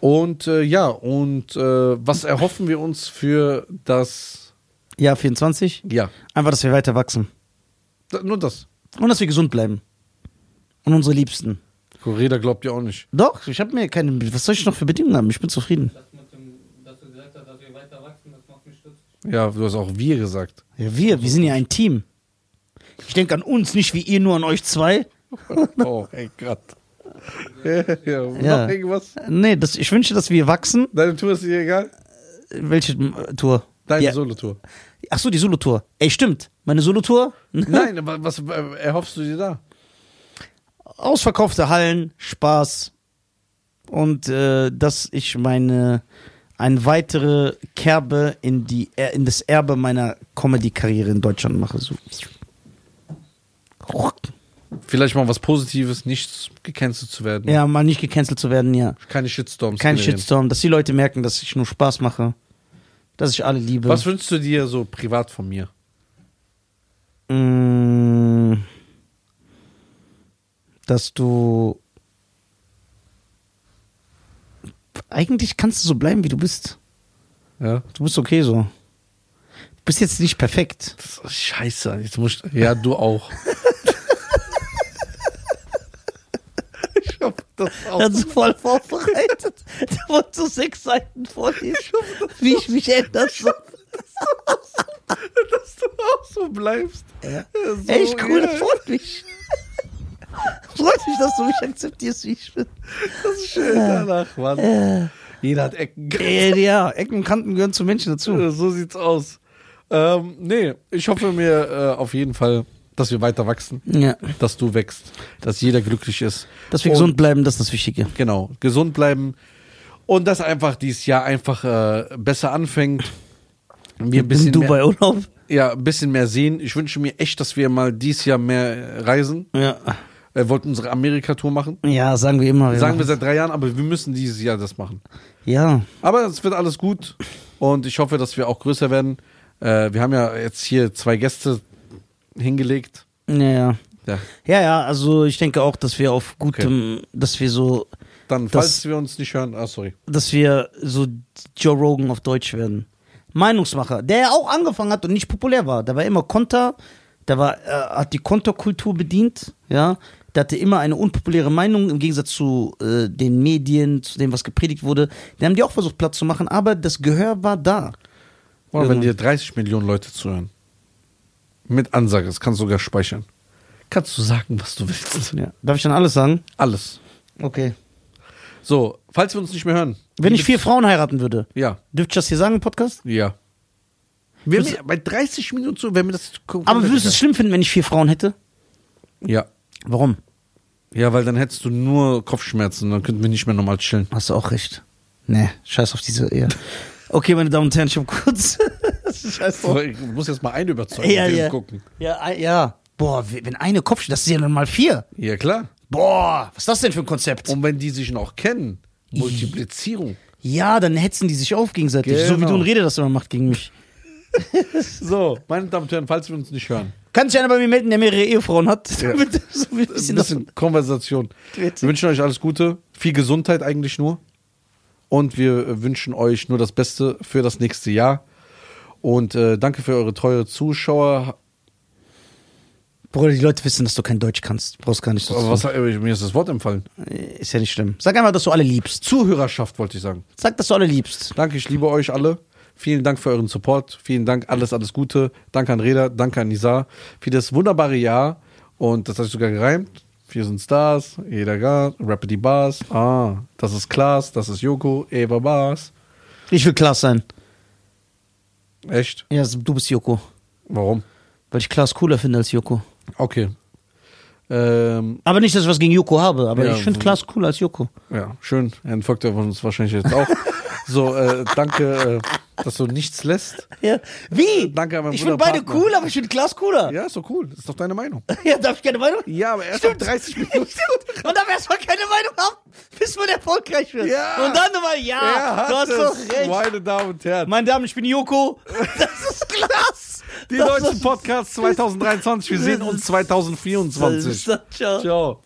Und äh, ja, und äh, was erhoffen wir uns für das, Ja, 24. ja, Einfach, dass wir weiter wachsen. da- nur das. Und dass wir gesund bleiben. Und unsere Liebsten. Correda glaubt ja auch nicht. Doch, ich habe mir keine. Was soll ich noch für Bedingungen haben? Ich bin zufrieden. Das mit dem, dass du gesagt hast, dass wir weiter wachsen, das macht mich stutzig. Ja, du hast auch wir gesagt. Ja, wir, wir sind ja ein Team. Ich denke an uns, nicht wie ihr nur an euch zwei. *laughs* Oh, ey Gott. *laughs* Ja, ja. Ja. Irgendwas? Nee, das, ich wünsche, dass wir wachsen. Deine Tour ist dir egal? Welche äh, Tour? Deine Ja. Solo-Tour. Ach so, die Solo-Tour. Ey, stimmt. Meine Solo-Tour? *laughs* Nein, aber was äh, erhoffst du dir da? Ausverkaufte Hallen, Spaß. Und äh, dass ich meine eine weitere Kerbe in, die, in das Erbe meiner Comedy-Karriere in Deutschland mache. So. Vielleicht mal was Positives, nicht gecancelt zu werden. Ja, mal nicht gecancelt zu werden, ja. Keine Shitstorms. Kein. Shitstorm, dass die Leute merken, dass ich nur Spaß mache. Dass ich alle liebe. Was wünschst du dir so privat von mir? Mm, dass du eigentlich kannst du so bleiben, wie du bist. Ja. Du bist okay so. Du bist jetzt nicht perfekt. Das ist scheiße. Jetzt muss ich, ja, du auch. *laughs* ich hab das auch. Er hat so voll vorbereitet. *laughs* Der wollte so sechs Seiten vorlesen, wie ich mich ändern soll. *laughs* dass du auch so bleibst. Ja. So, Echt cool, ja. das freut mich. *laughs* Freut mich, dass du mich akzeptierst, wie ich bin. Das ist schön danach, Mann. Jeder hat Ecken. Äh, ja, Ecken und Kanten gehören zu Menschen dazu. Äh, So sieht's aus. Ähm, nee, ich hoffe mir äh, auf jeden Fall, dass wir weiter wachsen, Ja. dass du wächst, dass jeder glücklich ist. Dass wir Und- gesund bleiben, das ist das Wichtige. Genau, gesund bleiben und dass einfach dieses Jahr einfach äh, besser anfängt. Wir ein bisschen In mehr, Dubai Urlaub. ja, ein bisschen mehr sehen. Ich wünsche mir echt, dass wir mal dieses Jahr mehr reisen. Ja. Äh, wollten unsere Amerika-Tour machen. Ja, sagen wir immer. Sagen wir seit drei Jahren, aber wir müssen dieses Jahr das machen. Ja. Aber es wird alles gut und ich hoffe, dass wir auch größer werden. Äh, wir haben ja jetzt hier zwei Gäste hingelegt. Ja, ja. Ja. Ja, ja, also ich denke auch, dass wir auf gutem, dass wir so, Dann, falls wir uns nicht hören, ah, sorry. dass wir so Joe Rogan auf Deutsch werden. Meinungsmacher, der ja auch angefangen hat und nicht populär war. Der war immer Konter, der war, äh, hat die Konterkultur bedient, ja. Der hatte immer eine unpopuläre Meinung im Gegensatz zu äh, den Medien, zu dem, was gepredigt wurde. Die haben die auch versucht, Platz zu machen, aber das Gehör war da. Oder wenn Ja. dir 30 Millionen Leute zuhören. Mit Ansage, das kannst du sogar speichern. Kannst du sagen, was du willst. *laughs* Ja. Darf ich dann alles sagen? Alles. Okay. So, falls wir uns nicht mehr hören. Wenn ich vier Frauen heiraten würde, Ja, dürfte ich das hier sagen im Podcast? ja. Ja bei 30 Minuten zu, wenn wir das. Aber würdest du es schlimm finden, wenn ich vier Frauen hätte? Ja. Warum? Ja, weil dann hättest du nur Kopfschmerzen, dann könnten wir nicht mehr normal chillen. Hast du auch recht. Nee, scheiß auf diese Ehe. Okay, meine Damen und Herren, ich hab kurz. *laughs* scheiß drauf. Ich muss jetzt mal eine überzeugen, Ja, ja. gucken. Ja, ja. Boah, wenn eine Kopf, das ist ja nun mal vier. Ja, klar. Boah, was ist das denn für ein Konzept? Und wenn die sich noch kennen, Multiplizierung. Ja, dann hetzen die sich auf gegenseitig. So wie Genau. du ein Rede das immer macht gegen mich. *laughs* So, meine Damen und Herren, falls wir uns nicht hören, Kann sich einer bei mir melden, der mehrere Ehefrauen hat? Ja. Damit so ein bisschen das bisschen Konversation. Wir wünschen euch alles Gute, viel Gesundheit eigentlich nur. Und wir äh, wünschen euch nur das Beste für das nächste Jahr. Und äh, danke für eure treue Zuschauer. Bruder, die Leute wissen, dass du kein Deutsch kannst. Brauchst gar nicht so Aber was, äh, mir ist das Wort empfallen. Ist ja nicht schlimm. Sag einfach, dass du alle liebst. Zuhörerschaft wollte ich sagen. Sag, dass du alle liebst. Danke, ich liebe euch alle. Vielen Dank für euren Support. Vielen Dank, alles, alles Gute. Danke an Reda, danke an Nisa für das wunderbare Jahr. Und das hat sich sogar gereimt. Wir sind Stars, jeder Gas, Rapidity Bars. Ah, das ist Klaas, das ist Joko, Eva Bars. Ich will Klaas sein. Echt? Ja, du bist Joko. Warum? Weil ich Klaas cooler finde als Joko. Okay. Ähm, Aber nicht, dass ich was gegen Joko habe, aber Ja, ich finde Klaas cooler als Joko. ja, schön. Ein folgt ja von uns wahrscheinlich jetzt auch. *laughs* so, äh, danke, äh, dass du nichts lässt. *laughs* Ja. Wie? Danke an meinen ich finde beide Partner. cool, aber ich finde Klaas cooler. Ja, ist doch cool. Das ist doch deine Meinung. *laughs* Ja, darf ich keine Meinung? Ja, aber erst nach 30 Minuten. *laughs* Stimmt. Man darf erstmal keine Meinung haben, bis man erfolgreich wird. Ja. Und dann nochmal, ja, Er hat du hast es, doch recht. Meine Damen und Herren. Meine Damen, ich bin Joko. Das ist Klaas. Die Das deutschen ist- Podcasts 2023. Wir sehen uns 2024. Ciao. Ciao.